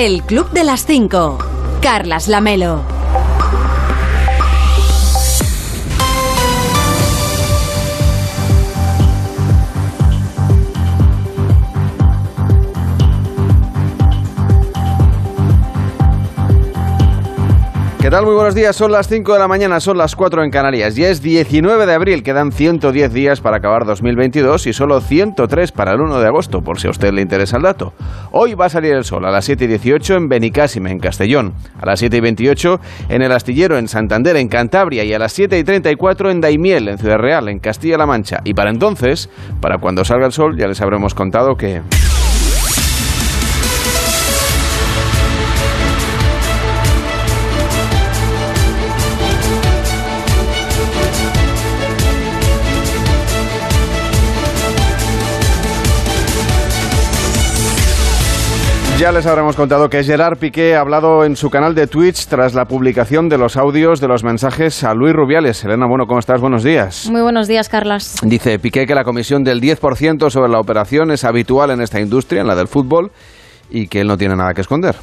El Club de las 5. Carlas Lamelo. ¿Qué tal? Muy buenos días. Son las 5 de la mañana, son las 4 en Canarias. Ya es 19 de abril, quedan 110 días para acabar 2022 y solo 103 para el 1 de agosto, por si a usted le interesa el dato. Hoy va a salir el sol a las 7 y 18 en Benicásime, en Castellón, a las 7 y 28 en El Astillero, en Santander, en Cantabria y a las 7 y 34 en Daimiel, en Ciudad Real, en Castilla-La Mancha. Y para entonces, para cuando salga el sol, ya les habremos contado que... Ya les habremos contado que Gerard Piqué ha hablado en su canal de Twitch tras la publicación de los audios de los mensajes a Luis Rubiales. Elena, bueno, ¿cómo estás? Buenos días. Muy buenos días, Carlas. Dice Piqué que la comisión del 10% sobre la operación es habitual en esta industria, en la del fútbol, y que él no tiene nada que esconder.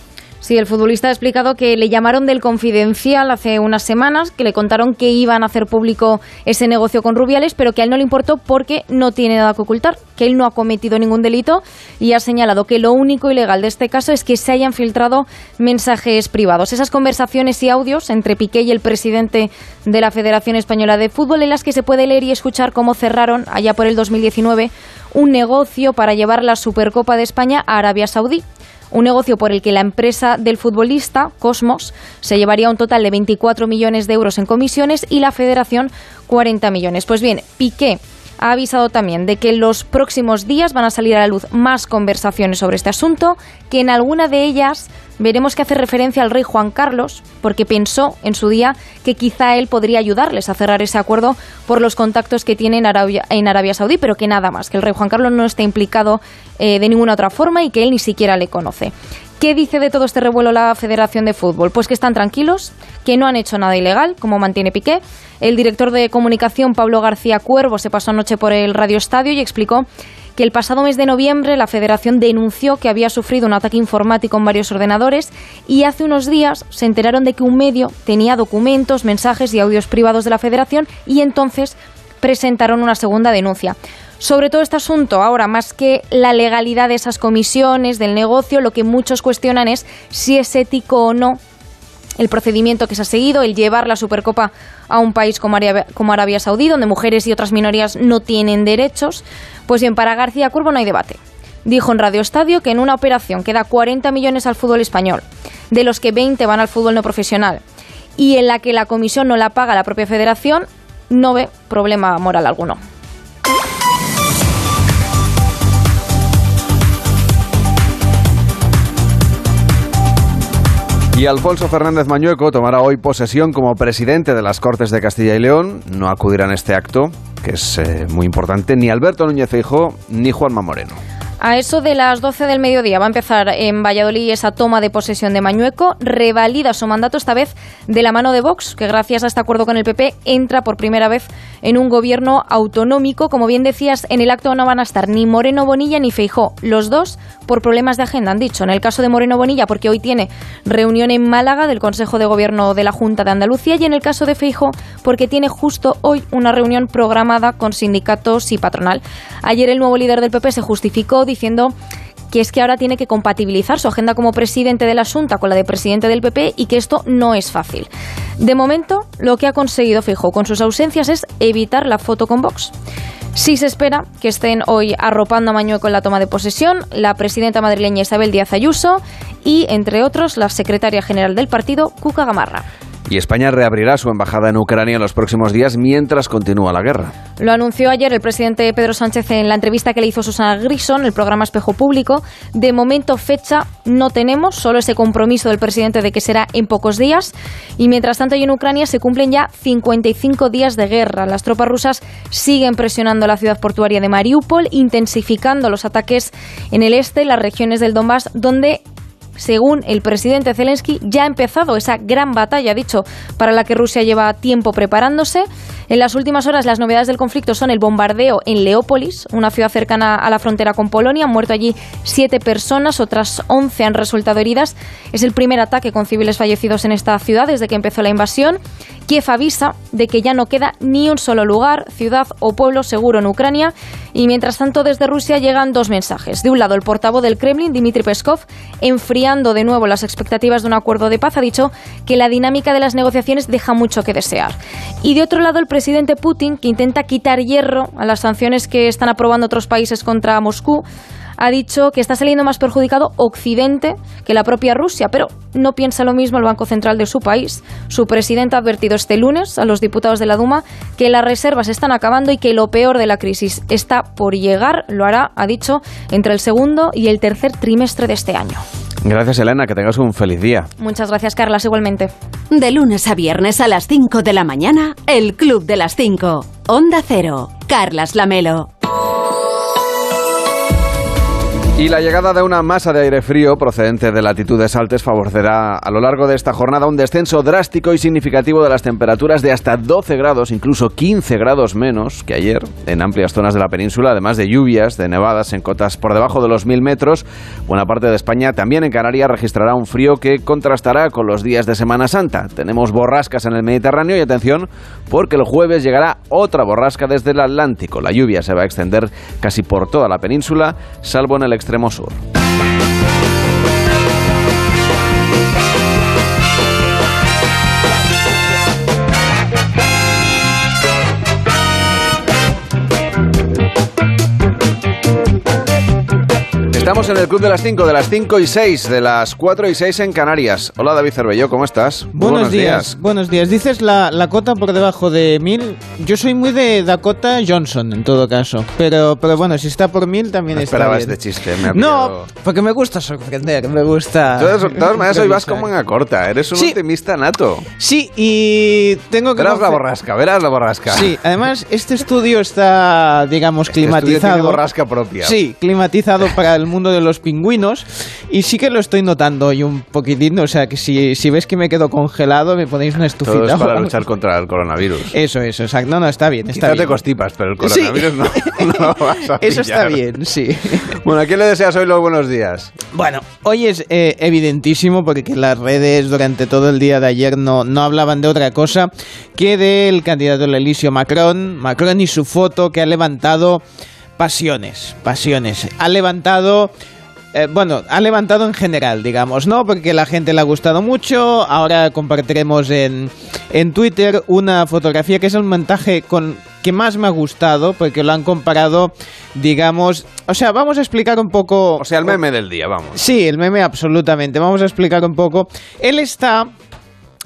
Sí, el futbolista ha explicado que le llamaron del confidencial hace unas semanas, que le contaron que iban a hacer público ese negocio con Rubiales, pero que a él no le importó porque no tiene nada que ocultar, que él no ha cometido ningún delito y ha señalado que lo único ilegal de este caso es que se hayan filtrado mensajes privados. Esas conversaciones y audios entre Piqué y el presidente de la Federación Española de Fútbol, en las que se puede leer y escuchar cómo cerraron allá por el 2019 un negocio para llevar la Supercopa de España a Arabia Saudí un negocio por el que la empresa del futbolista, Cosmos, se llevaría un total de 24 millones de euros en comisiones y la federación 40 millones. Pues bien, Piqué ha avisado también de que en los próximos días van a salir a la luz más conversaciones sobre este asunto, que en alguna de ellas veremos que hace referencia al rey Juan Carlos, porque pensó en su día que quizá él podría ayudarles a cerrar ese acuerdo por los contactos que tiene en Arabia, Saudí, pero que nada más, que el rey Juan Carlos no está implicado eh, de ninguna otra forma y que él ni siquiera le conoce. ¿Qué dice de todo este revuelo la Federación de Fútbol? Pues que están tranquilos, que no han hecho nada ilegal, como mantiene Piqué. El director de comunicación, Pablo García Cuervo, se pasó anoche por el Radio Estadio y explicó que el pasado mes de noviembre la Federación denunció que había sufrido un ataque informático en varios ordenadores y hace unos días se enteraron de que un medio tenía documentos, mensajes y audios privados de la Federación y entonces presentaron una segunda denuncia. Sobre todo este asunto, ahora más que la legalidad de esas comisiones, del negocio, lo que muchos cuestionan es si es ético o no el procedimiento que se ha seguido, el llevar la Supercopa a un país como Arabia, Saudí, donde mujeres y otras minorías no tienen derechos. Pues bien, para García Curvo no hay debate. Dijo en Radio Estadio que en una operación que da 40 millones al fútbol español, de los que 20 van al fútbol no profesional, y en la que la comisión no la paga la propia federación, no ve problema moral alguno. Y Alfonso Fernández Mañueco tomará hoy posesión como presidente de las Cortes de Castilla y León. No acudirán a este acto, que es eh, muy importante, ni Alberto Núñez Feijóo ni Juanma Moreno. A eso de las 12 del mediodía va a empezar en Valladolid esa toma de posesión de Mañueco. Revalida su mandato esta vez de la mano de Vox, que gracias a este acuerdo con el PP entra por primera vez en un gobierno autonómico. Como bien decías, en el acto no van a estar ni Moreno Bonilla ni Feijó. Los dos por problemas de agenda, han dicho. En el caso de Moreno Bonilla, porque hoy tiene reunión en Málaga del Consejo de Gobierno de la Junta de Andalucía. Y en el caso de Feijó, porque tiene justo hoy una reunión programada con sindicatos y patronal. Ayer el nuevo líder del PP se justificó diciendo que es que ahora tiene que compatibilizar su agenda como presidente de la Junta con la de presidente del PP y que esto no es fácil. De momento, lo que ha conseguido Fijo con sus ausencias es evitar la foto con Vox. Sí se espera que estén hoy arropando a Mañueco en la toma de posesión la presidenta madrileña Isabel Díaz Ayuso y, entre otros, la secretaria general del partido, Cuca Gamarra. Y España reabrirá su embajada en Ucrania en los próximos días mientras continúa la guerra. Lo anunció ayer el presidente Pedro Sánchez en la entrevista que le hizo Susana Grison, el programa Espejo Público. De momento fecha no tenemos, solo ese compromiso del presidente de que será en pocos días. Y mientras tanto, en Ucrania se cumplen ya 55 días de guerra. Las tropas rusas siguen presionando la ciudad portuaria de Mariupol, intensificando los ataques en el este, las regiones del Donbass, donde según el presidente Zelensky, ya ha empezado esa gran batalla, dicho, para la que Rusia lleva tiempo preparándose. En las últimas horas las novedades del conflicto son el bombardeo en Leópolis, una ciudad cercana a la frontera con Polonia. Han muerto allí siete personas, otras once han resultado heridas. Es el primer ataque con civiles fallecidos en esta ciudad desde que empezó la invasión. Kiev avisa de que ya no queda ni un solo lugar, ciudad o pueblo seguro en Ucrania. Y mientras tanto, desde Rusia llegan dos mensajes. De un lado, el portavoz del Kremlin, Dmitry Peskov, enfriando de nuevo las expectativas de un acuerdo de paz, ha dicho que la dinámica de las negociaciones deja mucho que desear. Y de otro lado, el presidente Putin, que intenta quitar hierro a las sanciones que están aprobando otros países contra Moscú, ha dicho que está saliendo más perjudicado Occidente que la propia Rusia, pero no piensa lo mismo el Banco Central de su país. Su presidente ha advertido este lunes a los diputados de la Duma que las reservas están acabando y que lo peor de la crisis está por llegar, lo hará, ha dicho, entre el segundo y el tercer trimestre de este año. Gracias, Elena, que tengas un feliz día. Muchas gracias, Carlas, igualmente. De lunes a viernes a las 5 de la mañana, el Club de las 5. Onda Cero. Carlas Lamelo. Y la llegada de una masa de aire frío procedente de latitudes altas favorecerá a lo largo de esta jornada un descenso drástico y significativo de las temperaturas de hasta 12 grados, incluso 15 grados menos que ayer en amplias zonas de la península, además de lluvias, de nevadas en cotas por debajo de los 1000 metros. Buena parte de España, también en Canarias, registrará un frío que contrastará con los días de Semana Santa. Tenemos borrascas en el Mediterráneo y atención porque el jueves llegará otra borrasca desde el Atlántico. La lluvia se va a extender casi por toda la península, salvo en el extremo sur. Estamos en el Club de las 5, de las 5 y 6, de las 4 y 6 en Canarias. Hola David Cervelló, ¿cómo estás? Buenos, días. Buenos días. Dices la, la cota por debajo de 1000. Yo soy muy de Dakota Johnson, en todo caso. Pero, pero bueno, si está por 1000 también No está esperaba bien. este chiste. Me ha No, pillado. porque me gusta sorprender, me gusta... De todas maneras, hoy vas como en corta. Eres un Sí. optimista nato. Sí, y tengo que... Verás la borrasca, verás la borrasca. Sí, además este estudio está, digamos, Este estudio climatizado. tiene borrasca propia. Sí, climatizado para el mundo de los pingüinos. Y sí que lo estoy notando hoy un poquitín. O sea, que si, si ves que me quedo congelado, me ponéis una estufita. Todo es para luchar contra el coronavirus. Eso, eso, exacto. No, no, está bien, está Quizá bien. te constipas, pero el Sí. coronavirus no, no lo vas a Eso está bien, sí. Bueno, ¿a quién le deseas hoy los buenos días? Bueno, hoy es eh, evidentísimo porque las redes durante todo el día de ayer no, no hablaban de otra cosa que del candidato del Elisio Macron, Macron y su foto que ha levantado pasiones, pasiones. Ha levantado... eh, bueno, ha levantado en general, digamos, ¿no? Porque la gente le ha gustado mucho. Ahora compartiremos en, en Twitter una fotografía que es el montaje con que más me ha gustado, porque lo han comparado, digamos... O sea, vamos a explicar un poco... O sea, el meme del día, vamos. Sí, el meme absolutamente. Vamos a explicar un poco. Él está,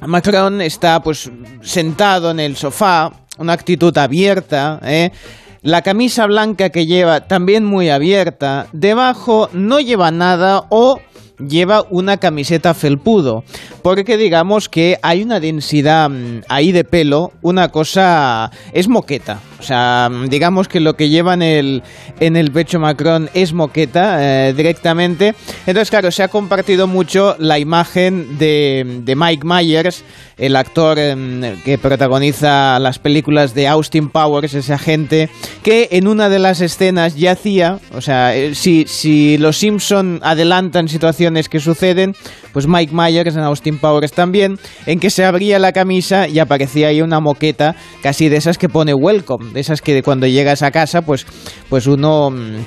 Macron está pues sentado en el sofá, una actitud abierta, ¿eh? La camisa blanca que lleva también muy abierta. Debajo no lleva nada o lleva una camiseta felpudo. Porque digamos que hay una densidad mm, ahí de pelo, una cosa... es moqueta. O sea, digamos que lo que lleva en el, en el pecho Macron es moqueta eh, directamente. Entonces, claro, se ha compartido mucho la imagen de, de Mike Myers, el actor em, que protagoniza las películas de Austin Powers, ese agente, que en una de las escenas ya hacía, o sea, eh, si, si los Simpson adelantan situaciones que suceden, pues Mike Myers en Austin Powers también, en que se abría la camisa y aparecía ahí una moqueta casi de esas que pone welcome, de esas que cuando llegas a casa, pues, pues uno... mm,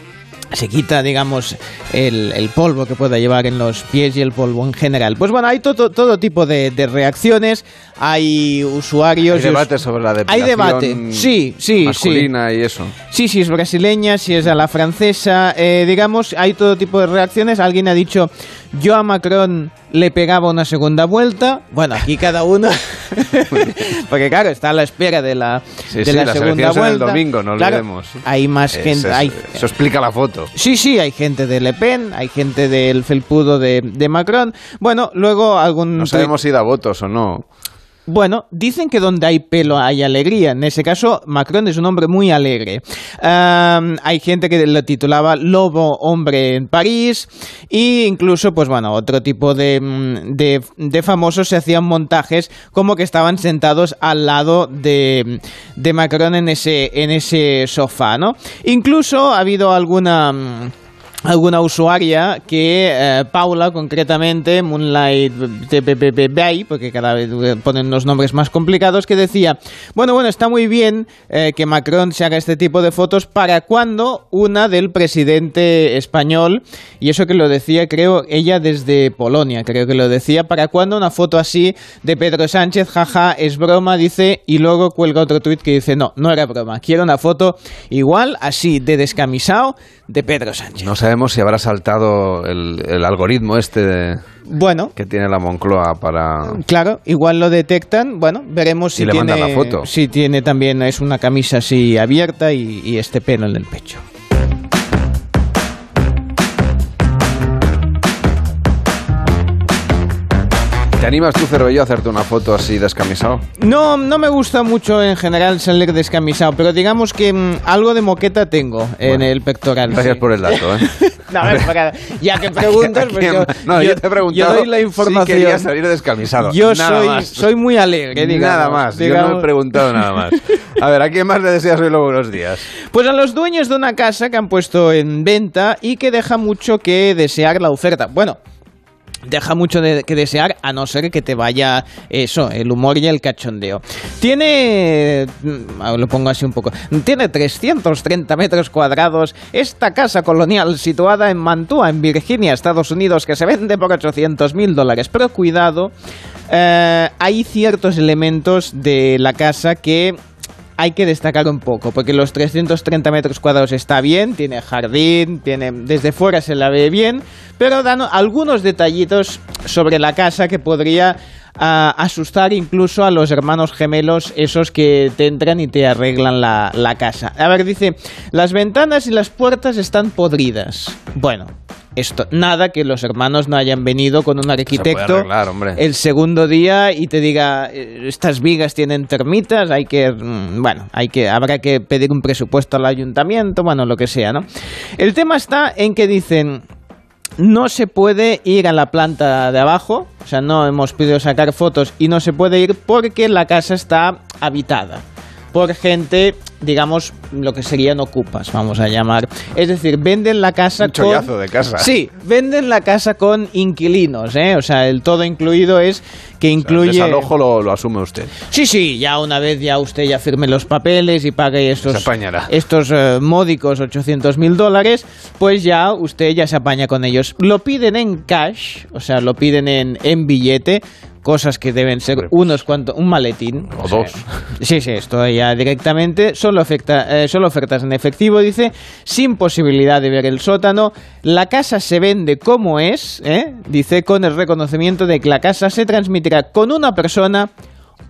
se quita, digamos, el, el polvo que pueda llevar en los pies y el polvo en general. Pues bueno, hay todo, todo tipo de, de reacciones, hay usuarios... Hay us- debate sobre la Hay depilación debate, sí, sí, sí. masculina y eso. Sí, si es brasileña, si es a la francesa, eh, digamos, hay todo tipo de reacciones. Alguien ha dicho, yo a Macron le pegaba una segunda vuelta. Bueno, aquí cada uno, porque claro, está a la espera de la, Sí, de sí, la segunda son el vuelta. domingo, no Claro, olvidemos. Hay más gente, hay, eso explica la foto. Sí, sí, hay gente de Le Pen, hay gente del felpudo de, de Macron. Bueno, luego algún... No sabemos si da votos o no. Bueno, dicen que donde hay pelo hay alegría. En ese caso, Macron es un hombre muy alegre. Hay gente que lo titulaba Lobo Hombre en París. E incluso, pues bueno, otro tipo de, mm, de, de famosos se hacían montajes como que estaban sentados al lado de, de Macron en ese, en ese sofá, ¿no? Incluso ha habido alguna mm, alguna usuaria que, eh, Paula concretamente, Moonlight Bay, porque cada vez ponen los nombres más complicados, que decía, bueno, bueno, está muy bien eh, que Macron se haga este tipo de fotos, ¿para cuando una del presidente español? Y eso que lo decía, creo, ella desde Polonia, creo que lo decía, ¿para cuando una foto así de Pedro Sánchez? Jaja, es broma, dice, y luego cuelga otro tuit que dice, no, no era broma, quiero una foto igual, así, de descamisado, de Pedro Sánchez. No sabemos si habrá saltado el, el algoritmo este bueno, que tiene la Moncloa para... Claro, igual lo detectan, bueno, veremos si le tiene, la foto. si tiene también, es una camisa así abierta y, y este pelo en el pecho. ¿Te animas tú, Cervello, a hacerte una foto así descamisado? No, no me gusta mucho en general salir descamisado, pero digamos que mm, algo de moqueta tengo en el pectoral. Gracias sí. por el dato, ¿eh? No, a ver, para- ya que preguntas, pues yo, no, yo, te he preguntado yo doy la información. si querías salir descamisado. Yo Nada soy, más. soy muy alegre, digamos. nada más, yo no digamos. he preguntado nada más. A ver, ¿a quién más le deseas hoy los buenos días? Pues a los dueños de una casa que han puesto en venta y que deja mucho que desear la oferta. Bueno, deja mucho de- que desear a no ser que te vaya eso, el humor y el cachondeo. Tiene, mm, lo pongo así un poco, tiene 330 metros cuadrados esta casa colonial situada en Mantua, en Virginia, Estados Unidos, que se vende por 800 mil dólares. Pero cuidado, eh, hay ciertos elementos de la casa que hay que destacar un poco, porque los 330 metros cuadrados está bien, tiene jardín, tiene desde fuera se la ve bien, pero dan algunos detallitos sobre la casa que podría ah, asustar incluso a los hermanos gemelos, esos que te entran y te arreglan la, la casa. A ver, dice, las ventanas y las puertas están podridas. Bueno. Esto, nada que los hermanos no hayan venido con un arquitecto arreglar, el segundo día y te diga eh, estas vigas tienen termitas, hay que mm, bueno, hay que habrá que pedir un presupuesto al ayuntamiento, bueno, lo que sea, ¿no? El tema está en que dicen no se puede ir a la planta de abajo, o sea, no hemos podido sacar fotos y no se puede ir porque la casa está habitada por gente, digamos, lo que serían ocupas, vamos a llamar. Es decir, venden la casa Un con... chollazo de casa. Sí, venden la casa con inquilinos, ¿eh? O sea, el todo incluido es que incluye... El desalojo lo, lo asume usted. Sí, sí, ya una vez ya usted ya firme los papeles y pague estos, estos eh, módicos 800 mil dólares, pues ya usted ya se apaña con ellos. Lo piden en cash, o sea, lo piden en, en billete, cosas que deben ser pues, unos cuantos, un maletín. O dos. Sí, sí, esto ya directamente. Solo, afecta, eh, solo ofertas en efectivo, dice, sin posibilidad de ver el sótano. La casa se vende como es, ¿eh? dice, con el reconocimiento de que la casa se transmitirá con una persona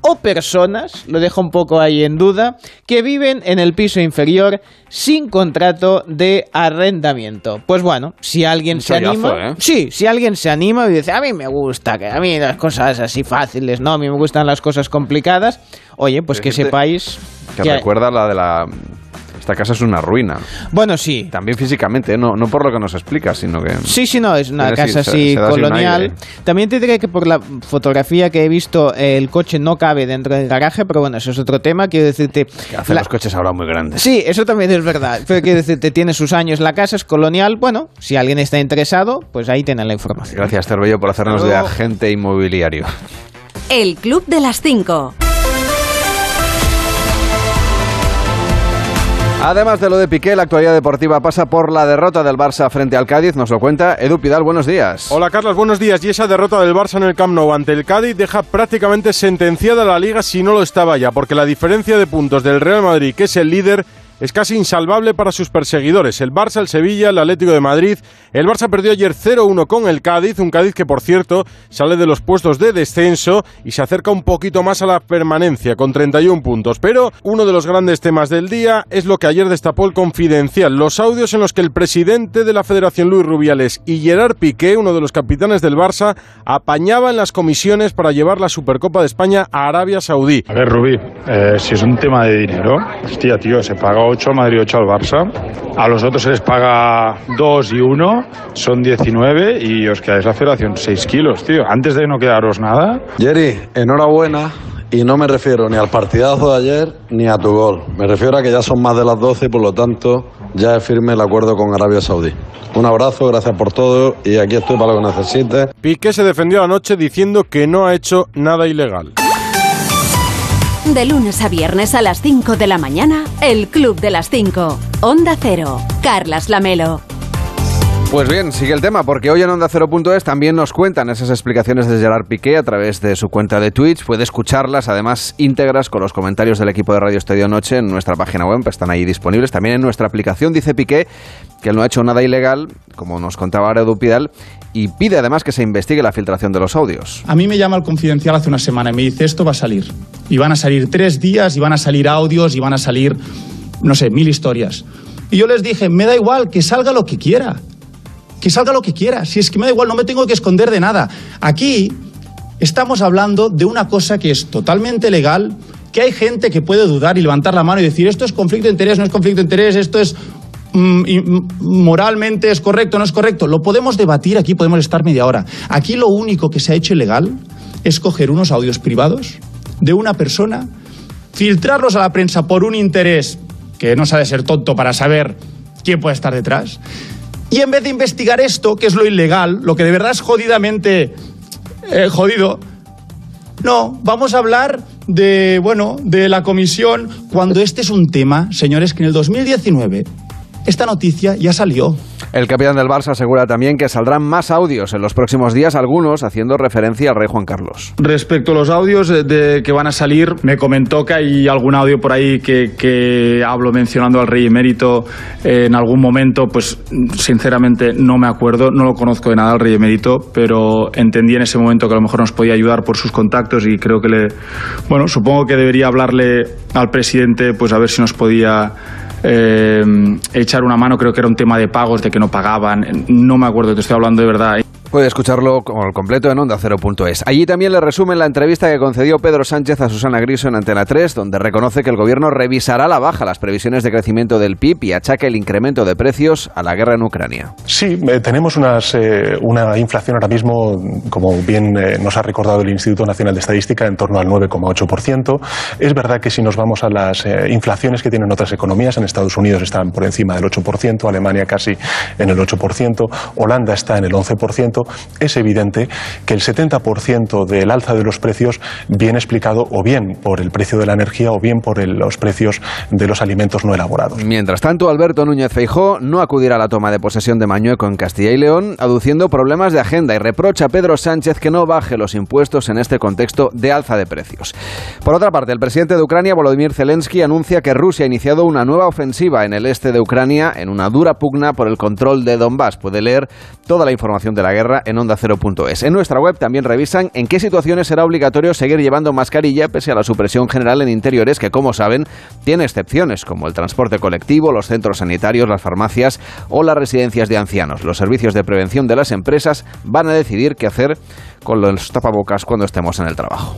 o personas, lo dejo un poco ahí en duda, que viven en el piso inferior sin contrato de arrendamiento. Pues bueno, si alguien Un se chollazo, anima, ¿eh? sí, si alguien se anima y dice, a mí me gusta, que a mí las cosas así fáciles, no, a mí me gustan las cosas complicadas, oye, pues que sepáis Que que- recuerda la de la... Esta casa es una ruina. Bueno, sí. También físicamente, ¿eh? no, no por lo que nos explica, sino que... Sí, sí, no, es una casa así se colonial. También te diré que por la fotografía que he visto, el coche no cabe dentro del garaje, pero bueno, eso es otro tema. Quiero decirte. Que hacen la- los coches ahora muy grandes. Sí, eso también es verdad. Pero quiero decirte, tiene sus años la casa, es colonial. Bueno, si alguien está interesado, pues ahí tienen la información. Gracias, Cervello, por hacernos de agente inmobiliario. El Club de las 5. Además de lo de Piqué, la actualidad deportiva pasa por la derrota del Barça frente al Cádiz. Nos lo cuenta Edu Pidal. Buenos días. Hola Carlos, buenos días. Y esa derrota del Barça en el Camp Nou ante el Cádiz deja prácticamente sentenciada la liga si no lo estaba ya, porque la diferencia de puntos del Real Madrid, que es el líder, es casi insalvable para sus perseguidores. El Barça, el Sevilla, el Atlético de Madrid. El Barça perdió ayer 0-1 con el Cádiz, un Cádiz que por cierto sale de los puestos de descenso y se acerca un poquito más a la permanencia con 31 puntos. Pero uno de los grandes temas del día es lo que ayer destapó el Confidencial, los audios en los que el presidente de la Federación Luis Rubiales y Gerard Piqué, uno de los capitanes del Barça, apañaban las comisiones para llevar la Supercopa de España a Arabia Saudí. A ver, Rubí, eh, si es un tema de dinero, hostia, tío, se paga 8 al Madrid, 8 al Barça, a los otros se les paga 2 y 1, son 19 y os quedáis la federación 6 kilos, tío. Antes de no quedaros nada. Jerry, enhorabuena. Y no me refiero ni al partidazo de ayer ni a tu gol. Me refiero a que ya son más de las 12 y por lo tanto ya es firme el acuerdo con Arabia Saudí. Un abrazo, gracias por todo y aquí estoy para lo que necesites. Piqué se defendió anoche diciendo que no ha hecho nada ilegal. De lunes a viernes a las 5 de la mañana, el Club de las 5. Onda Cero. Carlas Lamelo. Pues bien, sigue el tema, porque hoy en Onda Cero.es también nos cuentan esas explicaciones de Gerard Piqué a través de su cuenta de Twitch. Puede escucharlas, además, íntegras con los comentarios del equipo de Radio Estadio Noche en nuestra página web, están ahí disponibles. También en nuestra aplicación dice Piqué que él no ha hecho nada ilegal, como nos contaba ahora Edu Pidal, y pide además que se investigue la filtración de los audios. A mí me llama el confidencial hace una semana y me dice, esto va a salir. Y van a salir tres días, y van a salir audios, y van a salir, no sé, mil historias. Y yo les dije, me da igual, que salga lo que quiera. Que salga lo que quiera. Si es que me da igual, no me tengo que esconder de nada. Aquí estamos hablando de una cosa que es totalmente legal, que hay gente que puede dudar y levantar la mano y decir, esto es conflicto de interés, no es conflicto de interés, esto es moralmente es correcto, no es correcto. Lo podemos debatir aquí, podemos estar media hora. Aquí lo único que se ha hecho ilegal es coger unos audios privados de una persona, filtrarlos a la prensa por un interés que no sabe ser tonto para saber quién puede estar detrás. Y en vez de investigar esto, que es lo ilegal, lo que de verdad es jodidamente eh, jodido, no, vamos a hablar de, bueno, de la comisión cuando este es un tema, señores, que en el 2019 esta noticia ya salió. El capitán del Barça asegura también que saldrán más audios en los próximos días, algunos haciendo referencia al rey Juan Carlos. Respecto a los audios de, de que van a salir, me comentó que hay algún audio por ahí que, que hablo mencionando al rey emérito eh, en algún momento, pues sinceramente no me acuerdo, no lo conozco de nada al rey emérito, pero entendí en ese momento que a lo mejor nos podía ayudar por sus contactos y creo que le, bueno, supongo que debería hablarle al presidente, pues a ver si nos podía eh, echar una mano, creo que era un tema de pagos, de que no pagaban, no me acuerdo, te estoy hablando de verdad. Puede escucharlo con el completo en onda ondacero.es. Allí también le resumen la entrevista que concedió Pedro Sánchez a Susana Griso en Antena 3, donde reconoce que el gobierno revisará la baja las previsiones de crecimiento del PIB y achaca el incremento de precios a la guerra en Ucrania. Sí, eh, tenemos eh, una inflación ahora mismo, como bien eh, nos ha recordado el Instituto Nacional de Estadística, en torno al 9,8%. Es verdad que si nos vamos a las inflaciones que tienen otras economías, en Estados Unidos están por encima del 8%, Alemania casi en el 8%, Holanda está en el 11%, es evidente que el 70% del alza de los precios viene explicado o bien por el precio de la energía o bien por los precios de los alimentos no elaborados. Mientras tanto, Alberto Núñez Feijó no acudirá a la toma de posesión de Mañueco en Castilla y León, aduciendo problemas de agenda y reprocha a Pedro Sánchez que no baje los impuestos en este contexto de alza de precios. Por otra parte, el presidente de Ucrania, Volodymyr Zelensky, anuncia que Rusia ha iniciado una nueva ofensiva en el este de Ucrania en una dura pugna por el control de Donbass. Puede leer toda la información de la guerra en ondacero.es. En nuestra web también revisan en qué situaciones será obligatorio seguir llevando mascarilla pese a la supresión general en interiores que, como saben, tiene excepciones como el transporte colectivo, los centros sanitarios, las farmacias o las residencias de ancianos. Los servicios de prevención de las empresas van a decidir qué hacer con los tapabocas cuando estemos en el trabajo.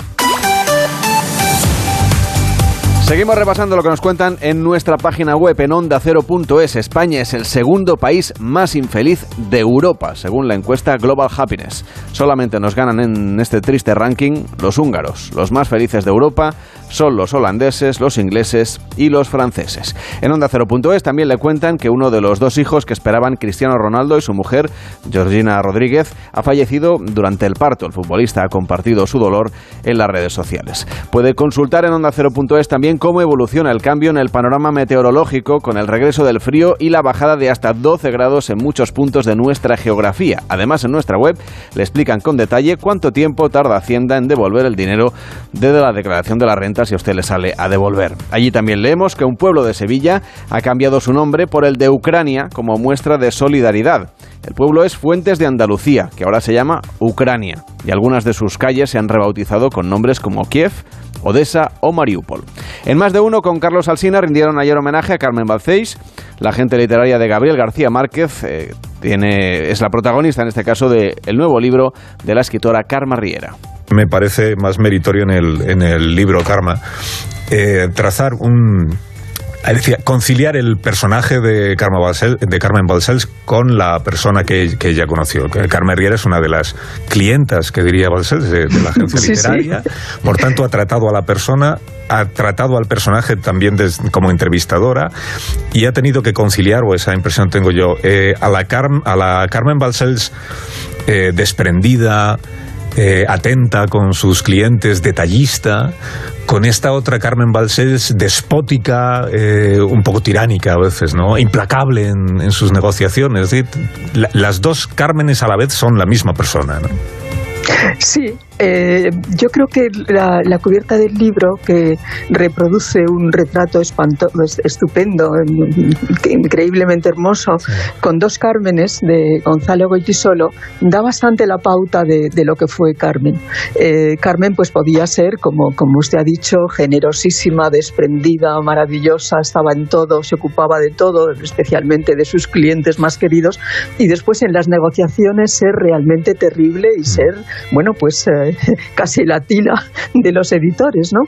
Seguimos repasando lo que nos cuentan en nuestra página web en onda0.es. España es el segundo país más infeliz de Europa, según la encuesta Global Happiness. Solamente nos ganan en este triste ranking los húngaros. Los más felices de Europa son los holandeses, los ingleses y los franceses. En onda0.es también le cuentan que uno de los dos hijos que esperaban Cristiano Ronaldo y su mujer, Georgina Rodríguez, ha fallecido durante el parto. El futbolista ha compartido su dolor en las redes sociales. Puede consultar en onda0.es también también cómo evoluciona el cambio en el panorama meteorológico con el regreso del frío y la bajada de hasta 12 grados en muchos puntos de nuestra geografía. Además, en nuestra web le explican con detalle cuánto tiempo tarda Hacienda en devolver el dinero desde la declaración de la renta si a usted le sale a devolver. Allí también leemos que un pueblo de Sevilla ha cambiado su nombre por el de Ucrania como muestra de solidaridad. El pueblo es Fuentes de Andalucía, que ahora se llama Ucrania, y algunas de sus calles se han rebautizado con nombres como Kiev, Odessa o Mariupol. En más de uno, con Carlos Alsina rindieron ayer homenaje a Carmen Balceis, la agente literaria de Gabriel García Márquez. Eh, tiene, es la protagonista en este caso del nuevo libro de la escritora Karma Riera. Me parece más meritorio en el, en el libro Karma eh, trazar un, decía, conciliar el personaje de, de Carmen Balcells con la persona que, que, ella conoció. Carmen Riera es una de las clientas, que diría Balcells, de, la agencia literaria. Por tanto, ha tratado a la persona, ha tratado al personaje también como entrevistadora y ha tenido que conciliar, o esa impresión tengo yo, eh, a, la a la Carmen Balcells eh, desprendida, eh, atenta con sus clientes, detallista, con esta otra Carmen Balcells despótica, eh, un poco tiránica a veces, ¿no? Implacable en, sus negociaciones. las dos Cármenes a la vez son la misma persona, ¿no? Sí, eh, yo creo que la, cubierta del libro, que reproduce un retrato estupendo, increíblemente hermoso, con dos Cármenes de Gonzalo Goitisolo, da bastante la pauta de, lo que fue Carmen. Eh, Carmen pues podía ser, como, como usted ha dicho, generosísima, desprendida, maravillosa, estaba en todo, se ocupaba de todo, especialmente de sus clientes más queridos, y después en las negociaciones ser realmente terrible y ser, bueno, pues... Eh, casi la tila de los editores, ¿no?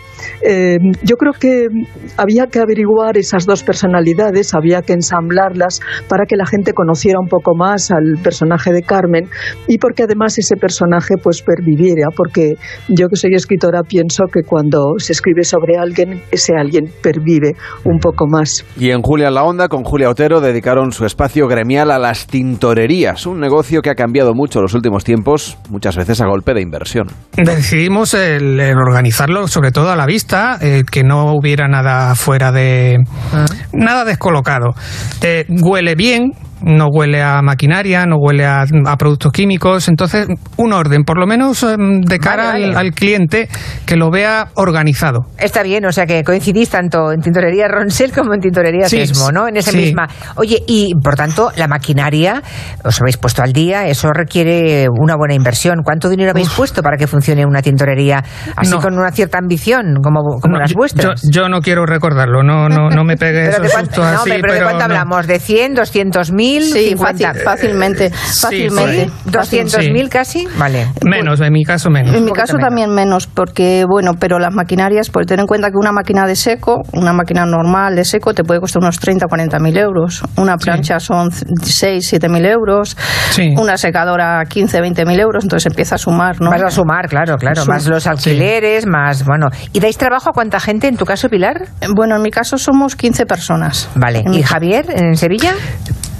Eh, yo creo que había que averiguar esas dos personalidades, había que ensamblarlas para que la gente conociera un poco más al personaje de Carmen y porque además ese personaje pues perviviera, porque yo que soy escritora pienso que cuando se escribe sobre alguien, ese alguien pervive un poco más. Y en Julia la Onda, con Julia Otero, dedicaron su espacio gremial a las tintorerías, un negocio que ha cambiado mucho en los últimos tiempos, muchas veces a golpe de inversión. Decidimos el, organizarlo sobre todo a la vista, eh, que no hubiera nada fuera de... Ah. nada descolocado. Eh, huele bien, no huele a maquinaria, no huele a, productos químicos. Entonces, un orden, por lo menos em, de cara Al, cliente, que lo vea organizado. Está bien, o sea que coincidís tanto en tintorería Ronsel como en tintorería Sesmo, ¿no? En esa misma. Oye, y por tanto, la maquinaria, os habéis puesto al día, eso requiere una buena inversión. ¿Cuánto dinero habéis puesto para que funcione una tintorería así con una cierta ambición como, como las vuestras? Yo, no quiero recordarlo, no, no, no me esos sustos así. pero, ¿de cuánto hablamos? ¿De 100, 200 mil? Sí, fácilmente, fácilmente. ¿200.000 casi? Vale. Menos, en mi caso menos. En mi caso también menos, porque, bueno, pero las maquinarias, pues ten en cuenta que una máquina de seco, una máquina normal de seco, te puede costar unos 30 o 40 mil euros. Una plancha son 6, 7 mil euros. Una secadora 15, 20 mil euros, entonces empieza a sumar, ¿no? Vas a sumar, claro, claro. Más los alquileres, más, bueno. ¿Y dais trabajo a cuánta gente en tu caso, Pilar? Bueno, en mi caso somos 15 personas. Vale. ¿Y Javier, en Sevilla?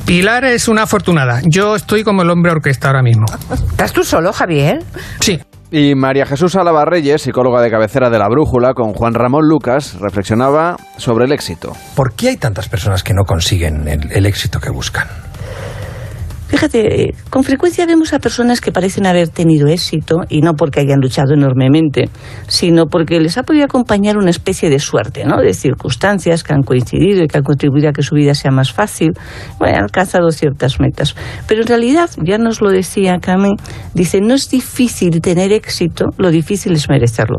Pilar es una afortunada. Yo estoy como el hombre orquesta ahora mismo. ¿Estás tú solo, Javier? Sí. Y María Jesús Álava Reyes, psicóloga de cabecera de La Brújula, con Juan Ramón Lucas, reflexionaba sobre el éxito. ¿Por qué hay tantas personas que no consiguen el éxito que buscan? Fíjate, con frecuencia vemos a personas que parecen haber tenido éxito, y no porque hayan luchado enormemente, sino porque les ha podido acompañar una especie de suerte, ¿no? De circunstancias que han coincidido y que han contribuido a que su vida sea más fácil, bueno, han alcanzado ciertas metas. Pero en realidad, ya nos lo decía Carmen, dice, no es difícil tener éxito, lo difícil es merecerlo.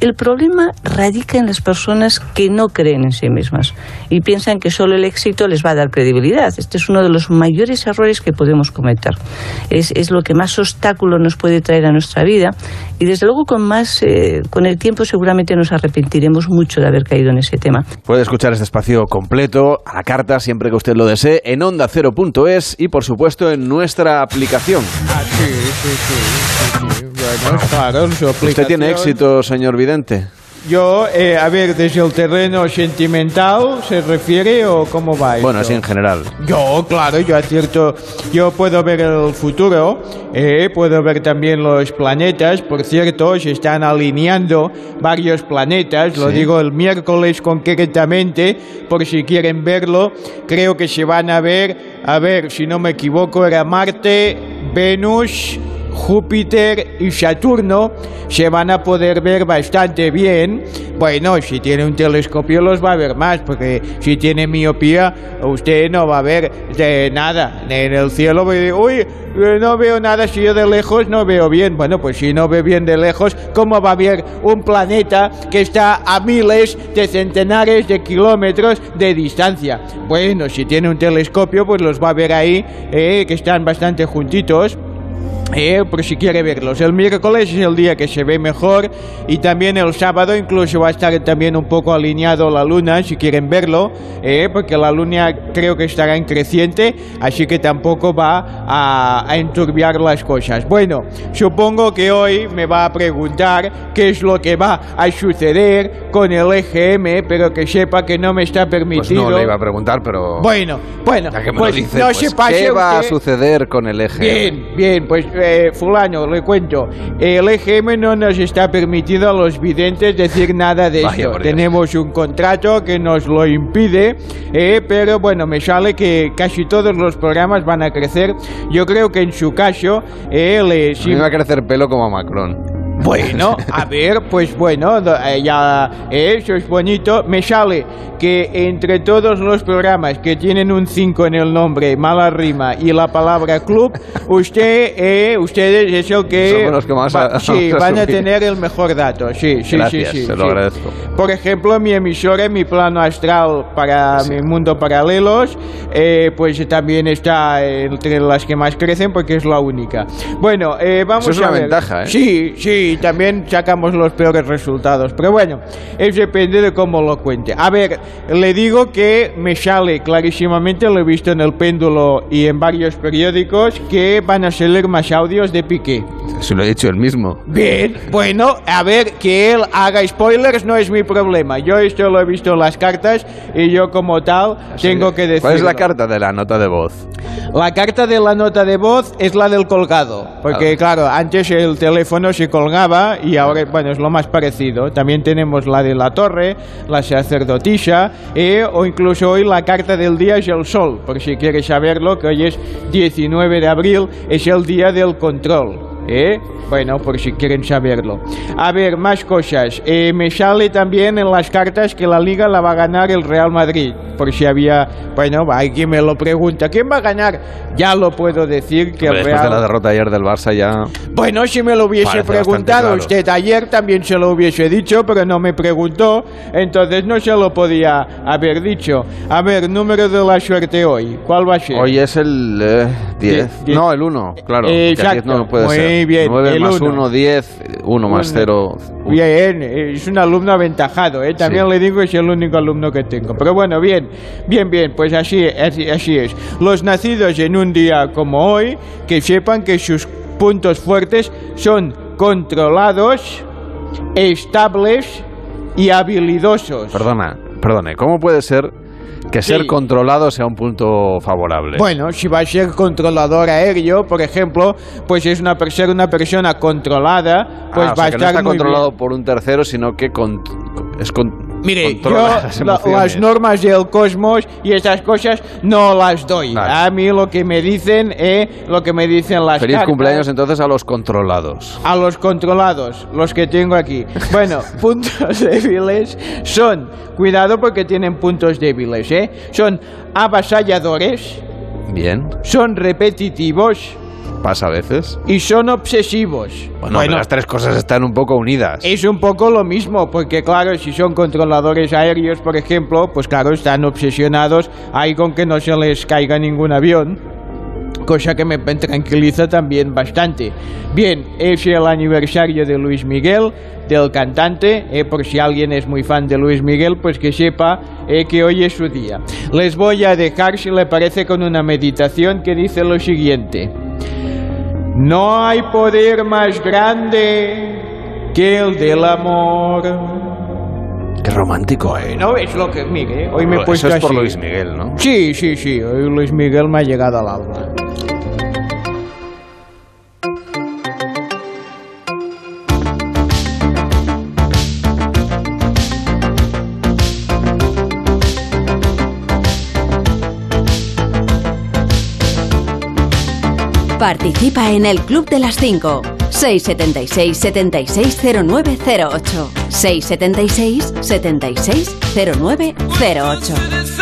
El problema radica en las personas que no creen en sí mismas y piensan que solo el éxito les va a dar credibilidad. Este es uno de los mayores errores que podemos cometer. Es, es, lo que más obstáculo nos puede traer a nuestra vida y desde luego con más, eh, con el tiempo seguramente nos arrepentiremos mucho de haber caído en ese tema. Puede escuchar este espacio completo a la carta siempre que usted lo desee en onda ondacero.es y por supuesto en nuestra aplicación. Ah, ¿Usted tiene éxito, señor Vidente? Yo, eh, a ver, desde el terreno sentimental se refiere o cómo va Bueno, esto? así en general. Yo, claro, yo acierto, yo puedo ver el futuro, eh, puedo ver también los planetas, por cierto, se están alineando varios planetas, lo digo el miércoles concretamente, por si quieren verlo, creo que se van a ver, a ver, si no me equivoco, era Marte, Venus, Júpiter y Saturno se van a poder ver bastante bien. Bueno, si tiene un telescopio los va a ver más, porque si tiene miopía usted no va a ver de nada en el cielo. Uy, eh, no veo nada si yo de lejos no veo bien. Bueno, pues si no ve bien de lejos, ¿cómo va a ver un planeta que está a miles de centenares de kilómetros de distancia? Bueno, si tiene un telescopio, pues los va a ver ahí, eh, que están bastante juntitos. Eh, por si quiere verlos. El miércoles es el día que se ve mejor y también el sábado incluso va a estar también un poco alineado la luna si quieren verlo, eh, porque la luna creo que estará en creciente, así que tampoco va a, a enturbiar las cosas. Bueno, supongo que hoy me va a preguntar qué es lo que va a suceder con el EGM, pero que sepa que no me está Pues permitido. no le iba a preguntar, pero... Bueno, bueno, Ya que me pues dice, no pues, se pase ¿qué va a usted- suceder con el eje? Bien, bien, pues eh, fulano, le cuento. El EGM no nos está permitido a los videntes decir nada de Vaya, esto. Tenemos un contrato que nos lo impide, eh, pero bueno, me sale que casi todos los programas van a crecer. Yo creo que en su caso, eh, le, A mí me va a crecer pelo como a Macron. bueno, a ver, pues bueno, eh, ya eh, eso es bonito. Me sale que entre todos los programas que tienen un 5 en el nombre, mala rima y la palabra club, usted, eh, ustedes es el que, los que más va- a- sí, van a tener el mejor dato. Sí, sí, Gracias, sí, sí. se lo sí. agradezco. Por ejemplo, mi emisora, mi plano astral para mi mundo paralelos, eh, pues también está entre las que más crecen porque es la única. Bueno, eh, vamos Eso es a una ver. ventaja, ¿eh? Sí, sí, también sacamos los peores resultados. Pero bueno, eso depende de cómo lo cuente. A ver, le digo que me sale clarísimamente, lo he visto en el péndulo y en varios periódicos, que van a salir más audios de Piqué. Se lo he dicho él mismo. Bien, bueno, a ver, que él haga spoilers no es mi problema. Yo esto lo he visto en las cartas y yo como tal tengo que decir. ¿Cuál es la carta de la nota de voz? La carta de la nota de voz es la del colgado, porque Ah. claro, antes el teléfono se colgaba y ahora, bueno, es lo más parecido. También tenemos la de la torre, la sacerdotisa, eh, o incluso hoy la carta del día es el sol, por si quieres saberlo, que hoy es 19 de abril, es el día del control. ¿Eh? Bueno, por si quieren saberlo. A ver, más cosas. Eh, me sale también en las cartas que la liga la va a ganar el Real Madrid. Por si había. Bueno, hay quien me lo pregunta. ¿Quién va a ganar? Ya lo puedo decir que el Después Real. de la derrota ayer del Barça ya... Bueno, si me lo hubiese Parece preguntado claro. usted ayer, también se lo hubiese dicho, pero no me preguntó, entonces no se lo podía haber dicho. A ver, número de la suerte hoy, ¿cuál va a ser? Hoy es el eh, 10. Die- die- No, el 1, claro. Eh, porque el 10 exacto. no puede Muy ser. Bien, 9 el más uno. 1, 10. 1 más Uno. 0. Bien, es un alumno aventajado, ¿eh? también Sí. le digo que es el único alumno que tengo. Pero bueno, bien, bien, bien, pues así, así, así es. Los nacidos en un día como hoy, que sepan que sus puntos fuertes son controlados, estables y habilidosos. Perdona, perdone. ¿Cómo puede ser que Sí. ser controlado sea un punto favorable? Bueno, si va a ser controlador aéreo, por ejemplo, pues es una per- ser una persona controlada, pues Ah, o va sea, a que no estar está muy controlado bien. por un tercero, sino que con- es con- Mire, yo las la- emociones. las normas del cosmos y esas cosas no las doy. Vale. A mí lo que me dicen, eh, lo que me dicen las Feliz cartas, cumpleaños entonces a los controlados. a los controlados, los que tengo aquí. Bueno, puntos débiles son, cuidado porque tienen puntos débiles, ¿eh? Son avasalladores, Bien, son repetitivos pasa a veces. y son obsesivos. Bueno, las tres cosas están un poco unidas. Es un poco lo mismo, porque claro, si son controladores aéreos, por ejemplo, pues claro, están obsesionados ahí con que no se les caiga ningún avión, cosa que me tranquiliza también bastante. Bien, es el aniversario de Luis Miguel, del cantante, eh, por si alguien es muy fan de Luis Miguel, pues que sepa eh, que hoy es su día. Les voy a dejar, si le parece, con una meditación que dice lo siguiente. No hay poder más grande que el del amor. Qué romántico, ¿eh? ¿No ves lo que es Miguel? Hoy me he Eso puesto es por así. Luis Miguel, ¿no? Sí, sí, sí. Hoy Luis Miguel me ha llegado al alma. Participa en el Club de las 5. 676 760908.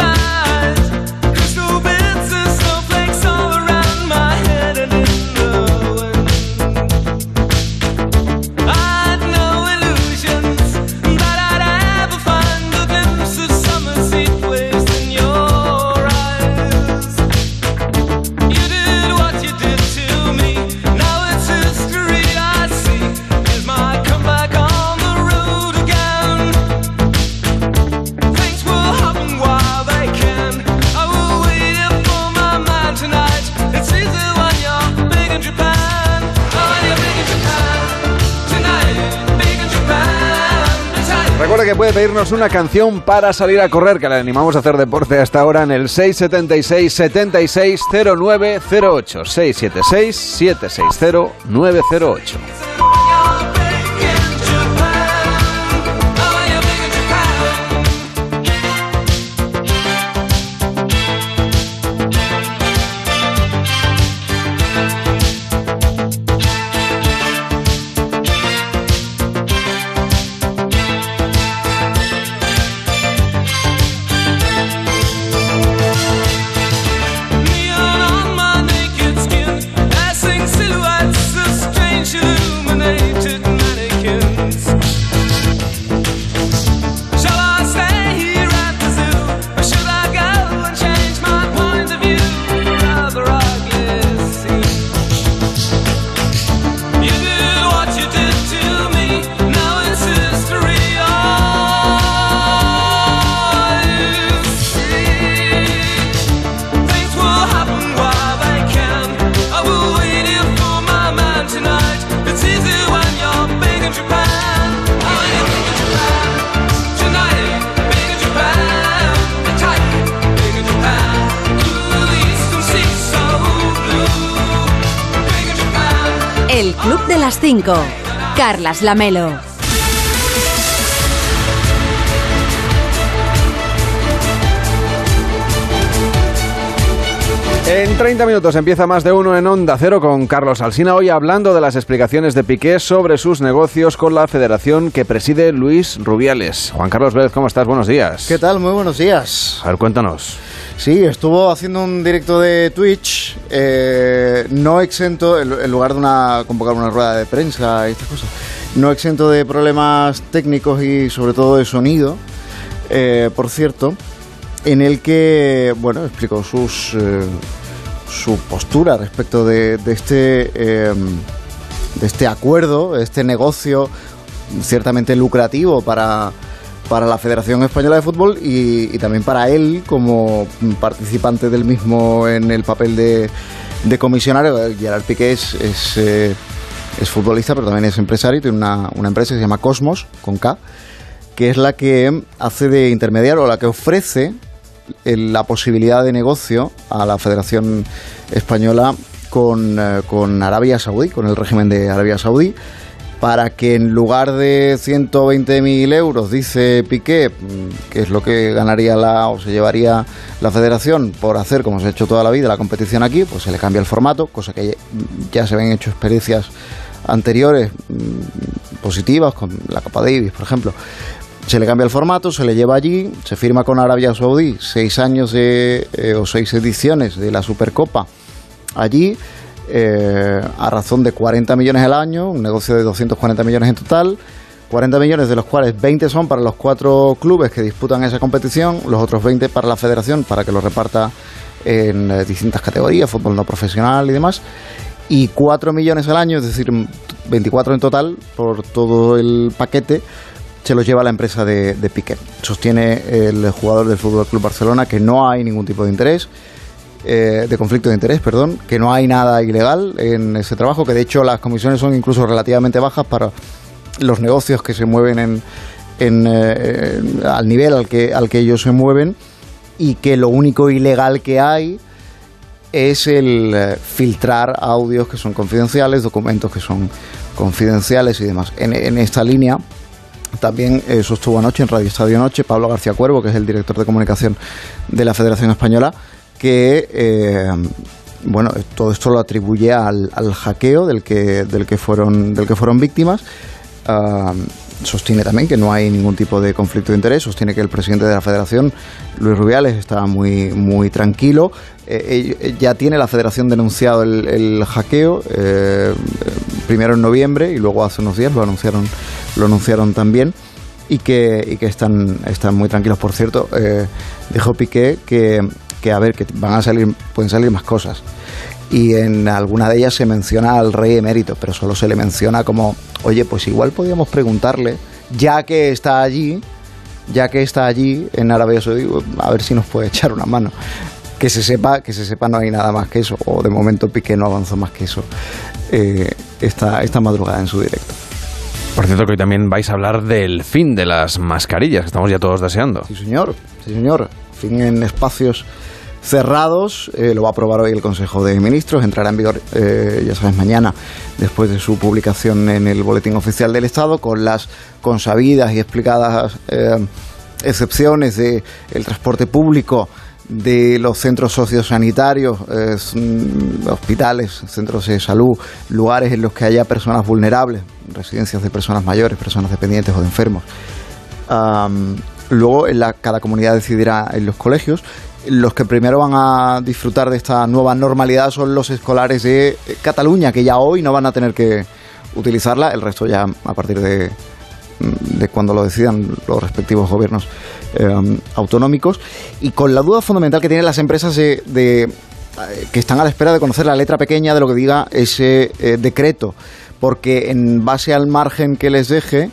Que puede pedirnos una canción para salir a correr, que le animamos a hacer deporte hasta ahora en el 676 76 5. Carlas Lamelo. En 30 minutos empieza más de uno en Onda Cero con Carlos Alsina, hoy hablando de las explicaciones de Piqué sobre sus negocios con la federación que preside Luis Rubiales. Juan Carlos Vélez, ¿cómo estás? Buenos días. ¿Qué tal? Muy buenos días. A ver, cuéntanos. Sí, estuvo haciendo un directo de Twitch, eh, no exento, en lugar de una convocar una rueda de prensa y estas cosas, no exento de problemas técnicos y sobre todo de sonido, eh, por cierto, en el que, bueno, explicó sus, eh, su postura respecto de, de este, eh, de este acuerdo, de este negocio ciertamente lucrativo para, para la Federación Española de Fútbol y, y también para él como participante del mismo en el papel de, de comisionario. Gerard Piqué es, es, eh, es futbolista, pero también es empresario, tiene una, una empresa que se llama Cosmos, con K, que es la que hace de intermediario, la que ofrece la posibilidad de negocio a la Federación Española con, eh, con Arabia Saudí, con el régimen de Arabia Saudí, para que en lugar de 120.000 euros, dice Piqué, mm, que es lo que ganaría la o se llevaría la federación por hacer, como se ha hecho toda la vida, la competición aquí, pues se le cambia el formato, cosa que ya se ven hecho experiencias anteriores mm, positivas, con la Copa Davis, por ejemplo. Se le cambia el formato, se le lleva allí, se firma con Arabia Saudí seis años de, eh, o seis ediciones de la Supercopa allí eh, a razón de 40 millones al año, un negocio de 240 millones en total. 40 millones de los cuales 20 son para los cuatro clubes que disputan esa competición, los otros 20 para la federación para que lo reparta en eh, distintas categorías, fútbol no profesional y demás. Y 4 millones al año, es decir, 24 en total por todo el paquete, se los lleva la empresa de, de Piqué. Sostiene el jugador del Fútbol Club Barcelona que no hay ningún tipo de interés, eh, de conflicto de interés, perdón, que no hay nada ilegal en ese trabajo, que de hecho las comisiones son incluso relativamente bajas para los negocios que se mueven en, en, eh, al nivel al que, al que ellos se mueven y que lo único ilegal que hay es el eh, filtrar audios que son confidenciales, documentos que son confidenciales y demás. En, esta línea también sostuvo anoche en Radio Estadio Noche Pablo García Cuervo, que es el director de comunicación de la Federación Española, que eh, bueno, todo esto lo atribuye al, al hackeo del que, del que fueron, del que fueron víctimas. Ah, sostiene también que no hay ningún tipo de conflicto de interés, sostiene que el presidente de la federación, Luis Rubiales, está muy, muy tranquilo. Eh, eh, ya tiene la federación denunciado el, el hackeo, primero en noviembre y luego hace unos días lo anunciaron, lo anunciaron también. Y que, y que están, están muy tranquilos, por cierto. dijo Piqué que, que, a ver, que van a salir, pueden salir más cosas y en alguna de ellas se menciona al rey emérito, pero solo se le menciona como, oye, pues igual podríamos preguntarle, ya que está allí, ya que está allí en Arabia Saudí, a ver si nos puede echar una mano. Que se sepa, que se sepa no hay nada más que eso, o de momento Piqué no avanzó más que eso eh, esta, esta madrugada en su directo. Por cierto que hoy también vais a hablar del fin de las mascarillas, que estamos ya todos deseando. Sí, señor, sí, señor. Fin en espacios cerrados, eh, lo va a aprobar hoy el Consejo de Ministros, entrará en vigor, eh, ya sabes, mañana, después de su publicación en el Boletín Oficial del Estado, con las consabidas y explicadas eh, excepciones del el transporte público, de los centros sociosanitarios, eh, hospitales, centros de salud, lugares en los que haya personas vulnerables, residencias de personas mayores, personas dependientes o de enfermos. Luego, en la, cada comunidad decidirá en los colegios. Los que primero van a disfrutar de esta nueva normalidad son los escolares de eh, Cataluña, que ya hoy no van a tener que utilizarla. El resto ya a partir de, mm, de cuando lo decidan los respectivos gobiernos eh, autonómicos. Y con la duda fundamental que tienen las empresas de, eh, que están a la espera de conocer la letra pequeña de lo que diga ese decreto. Porque en base al margen que les deje,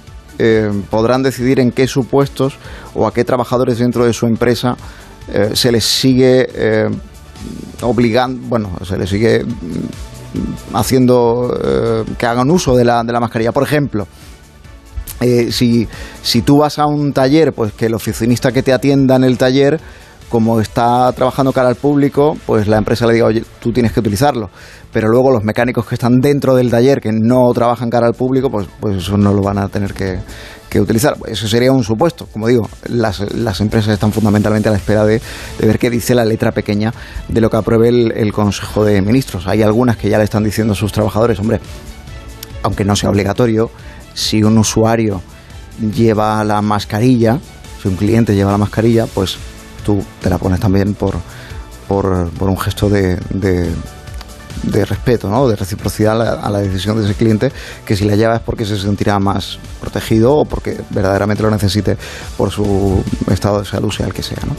podrán decidir en qué supuestos o a qué trabajadores dentro de su empresa eh, se les sigue eh, obligando, bueno, se les sigue mm, haciendo eh, que hagan uso de la, de la mascarilla. Por ejemplo, si, si tú vas a un taller, pues que el oficinista que te atienda en el taller, como está trabajando cara al público, pues la empresa le diga, oye, tú tienes que utilizarlo. Pero luego los mecánicos que están dentro del taller, que no trabajan cara al público, pues, pues eso no lo van a tener que, que utilizar. Eso sería un supuesto. Como digo, las, las empresas están fundamentalmente a la espera de, de ver qué dice la letra pequeña de lo que apruebe el, Consejo de Ministros. Hay algunas que ya le están diciendo a sus trabajadores, hombre, aunque no sea obligatorio, si un usuario lleva la mascarilla, si un cliente lleva la mascarilla, pues tú te la pones también por, por, por un gesto de, de respeto, ¿no? de reciprocidad a la, decisión de ese cliente, que si la lleva es porque se sentirá más protegido o porque verdaderamente lo necesite por su estado de salud, sea el que sea. ¿no?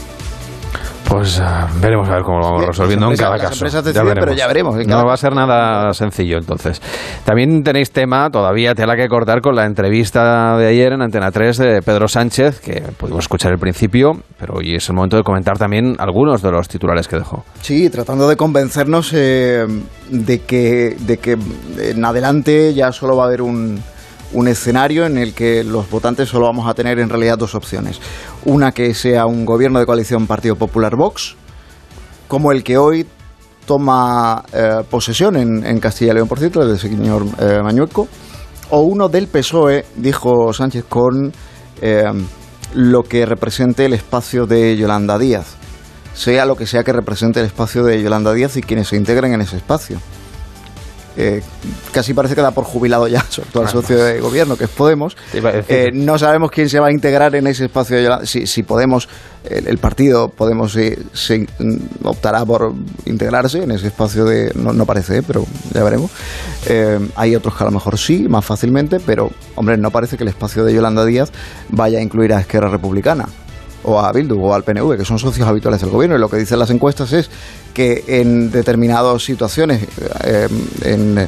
Pues ah, veremos a ver cómo lo vamos resolviendo en cada caso. las deciden, pero ya veremos, No va a ser nada sencillo, entonces. También tenéis tema, todavía tela que cortar con la entrevista de ayer en Antena 3 de Pedro Sánchez, que pudimos escuchar al principio, pero hoy es el momento de comentar también algunos de los titulares que dejó. Sí, tratando de convencernos eh, de, que, de que en adelante ya solo va a haber un, un escenario en el que los votantes solo vamos a tener en realidad dos opciones. Una que sea un gobierno de coalición Partido Popular Vox, como el que hoy toma eh, posesión en, Castilla y León, por cierto, el señor eh, Mañueco, o uno del PSOE, dijo Sánchez, con eh, lo que represente el espacio de Yolanda Díaz, sea lo que sea que represente el espacio de Yolanda Díaz y quienes se integren en ese espacio. Eh, casi parece que da por jubilado ya su actual socio de gobierno, que es Podemos. Eh, no sabemos quién se va a integrar en ese espacio de Yolanda. Si, si Podemos, el, el partido Podemos eh, se mm, optará por integrarse en ese espacio de. No, no parece, eh, pero ya veremos. Eh, hay otros que a lo mejor sí, más fácilmente, pero, hombre, no parece que el espacio de Yolanda Díaz vaya a incluir a Esquerra Republicana o a Bildu o al PNV, que son socios habituales del gobierno. Y lo que dicen las encuestas es que en determinadas situaciones, eh, en,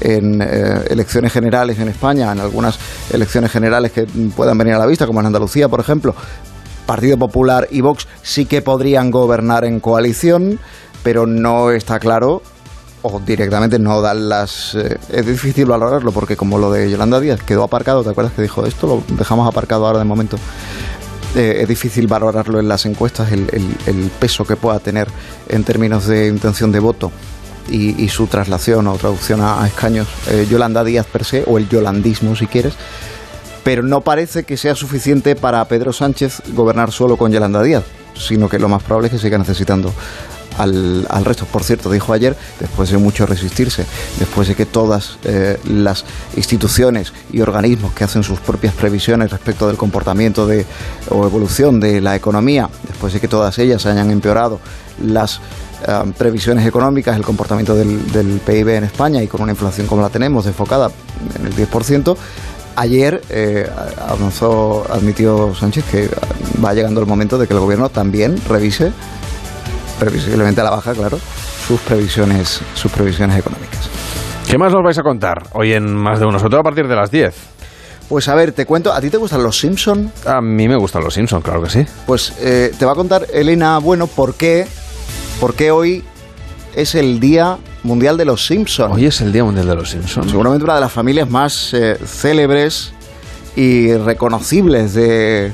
eh, elecciones generales en España, en algunas elecciones generales que puedan venir a la vista, como en Andalucía, por ejemplo, Partido Popular y Vox sí que podrían gobernar en coalición, pero no está claro o directamente no dan las... eh, es difícil valorarlo porque como lo de Yolanda Díaz quedó aparcado, ¿te acuerdas que dijo esto? Lo dejamos aparcado ahora de momento. Eh, es difícil valorarlo en las encuestas, el, peso que pueda tener en términos de intención de voto y, su traslación o traducción a, a escaños. eh, Yolanda Díaz per se, o el yolandismo si quieres. Pero no parece que sea suficiente para Pedro Sánchez gobernar solo con Yolanda Díaz, sino que lo más probable es que siga necesitando al, al resto. Por cierto, dijo ayer, después de mucho resistirse, después de que todas eh, las instituciones y organismos que hacen sus propias previsiones respecto del comportamiento de, o evolución de la economía, después de que todas ellas hayan empeorado las eh, previsiones económicas, el comportamiento del, PIB en España y con una inflación como la tenemos, desfocada en el 10%, Ayer eh, avanzó, admitió Sánchez que va llegando el momento de que el gobierno también revise, previsiblemente a la baja, claro, sus previsiones, sus previsiones económicas. ¿Qué más nos vais a contar hoy en Más de Uno? Sobre todo a partir de las 10. Pues a ver, te cuento, ¿a ti te gustan los Simpson? A mí me gustan los Simpson, claro que sí. Pues eh, te va a contar Elena, bueno, ¿por qué, por qué hoy es el Día Mundial de los Simpsons? Hoy es el Día Mundial de los Simpsons. Seguramente una de las familias más eh, célebres y reconocibles de,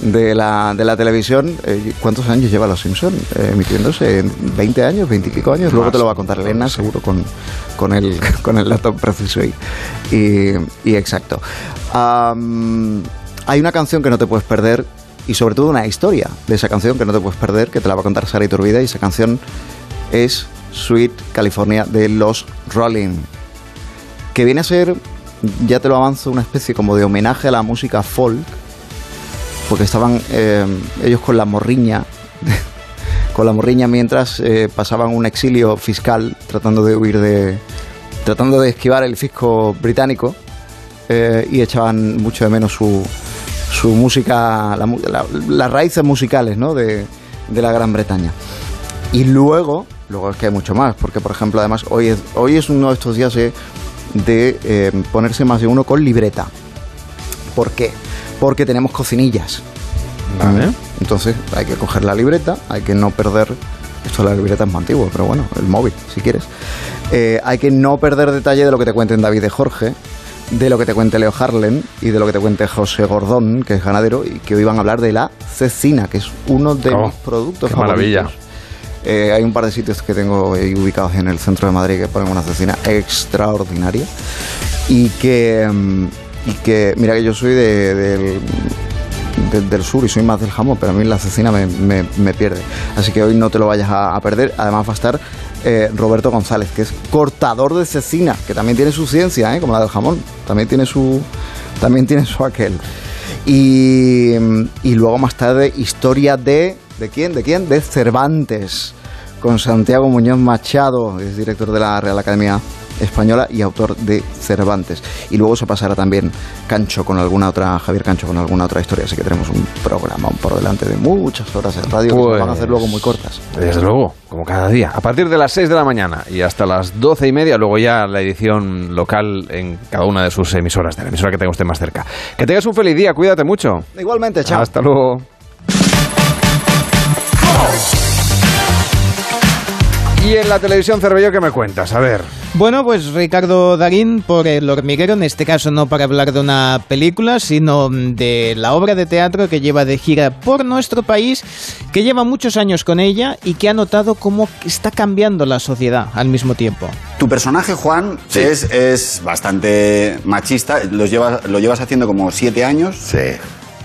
de, la, de la televisión. Eh, ¿Cuántos años lleva Los Simpson eh, emitiéndose? ¿20 años? ¿20 y pico años? Luego te lo va a contar Elena, seguro, con, con, el, con el dato preciso y, y, y exacto. Hay una canción que no te puedes perder y sobre todo una historia de esa canción que no te puedes perder, que te la va a contar Sara Iturbide y esa canción es Sweet California de los Rolling, que viene a ser, ya te lo avanzo, una especie como de homenaje a la música folk, porque estaban eh, ellos con la morriña, con la morriña mientras eh, pasaban un exilio fiscal tratando de huir de, tratando de esquivar el fisco británico eh, y echaban mucho de menos su, su música, las raíces musicales ¿no? de, de la Gran Bretaña. Y luego, luego es que hay mucho más, porque por ejemplo, además, hoy es, hoy es uno de estos días de, de, ponerse más de uno con libreta. ¿Por qué? Porque tenemos cocinillas. Vale. Entonces hay que coger la libreta, hay que no perder. Esto de la libreta es más antiguo, pero bueno, el móvil, si quieres. Eh, hay que no perder detalle de lo que te cuenten David de Jorge, de lo que te cuente Leo Harlen y de lo que te cuente José Gordón, que es ganadero, y que hoy van a hablar de la cecina, que es uno de Oh, mis productos qué favoritos. maravilla. Eh, hay un par de sitios que tengo ahí ubicados en el centro de Madrid que ponen una cecina extraordinaria y que, mm, y que mira que yo soy de- del, del- sur y soy más del jamón, pero a mí la cecina me, me- pierde. Así que hoy no te lo vayas a, a perder. Además va a estar eh, Roberto González, que es cortador de cecina, que también tiene su ciencia, ¿eh? como la del jamón. También tiene su, también tiene su aquel. Y, y luego más tarde, historia de. ¿De quién? ¿De quién? De Cervantes, con Santiago Muñoz Machado, es director de la Real Academia Española y autor de Cervantes. Y luego se pasará también Cancho con alguna otra, Javier Cancho con alguna otra historia. Así que tenemos un programa por delante de muchas horas de radio que se Pues- van a hacer luego muy cortas. Desde luego, como cada día. A partir de las 6 de la mañana y hasta las 12 y media, luego ya la edición local en cada una de sus emisoras, de la emisora que tenga usted más cerca. Que tengas un feliz día, cuídate mucho. Igualmente, chao. Hasta luego. Y en la televisión Cervello, ¿qué me cuentas? A ver. Bueno, pues Ricardo Darín por El hormiguero, en este caso no para hablar de una película, sino de la obra de teatro que lleva de gira por nuestro país, que lleva muchos años con ella y que ha notado cómo está cambiando la sociedad al mismo tiempo. Tu personaje, Juan, es, es bastante machista. Lo llevas, lo llevas haciendo como siete años. Sí.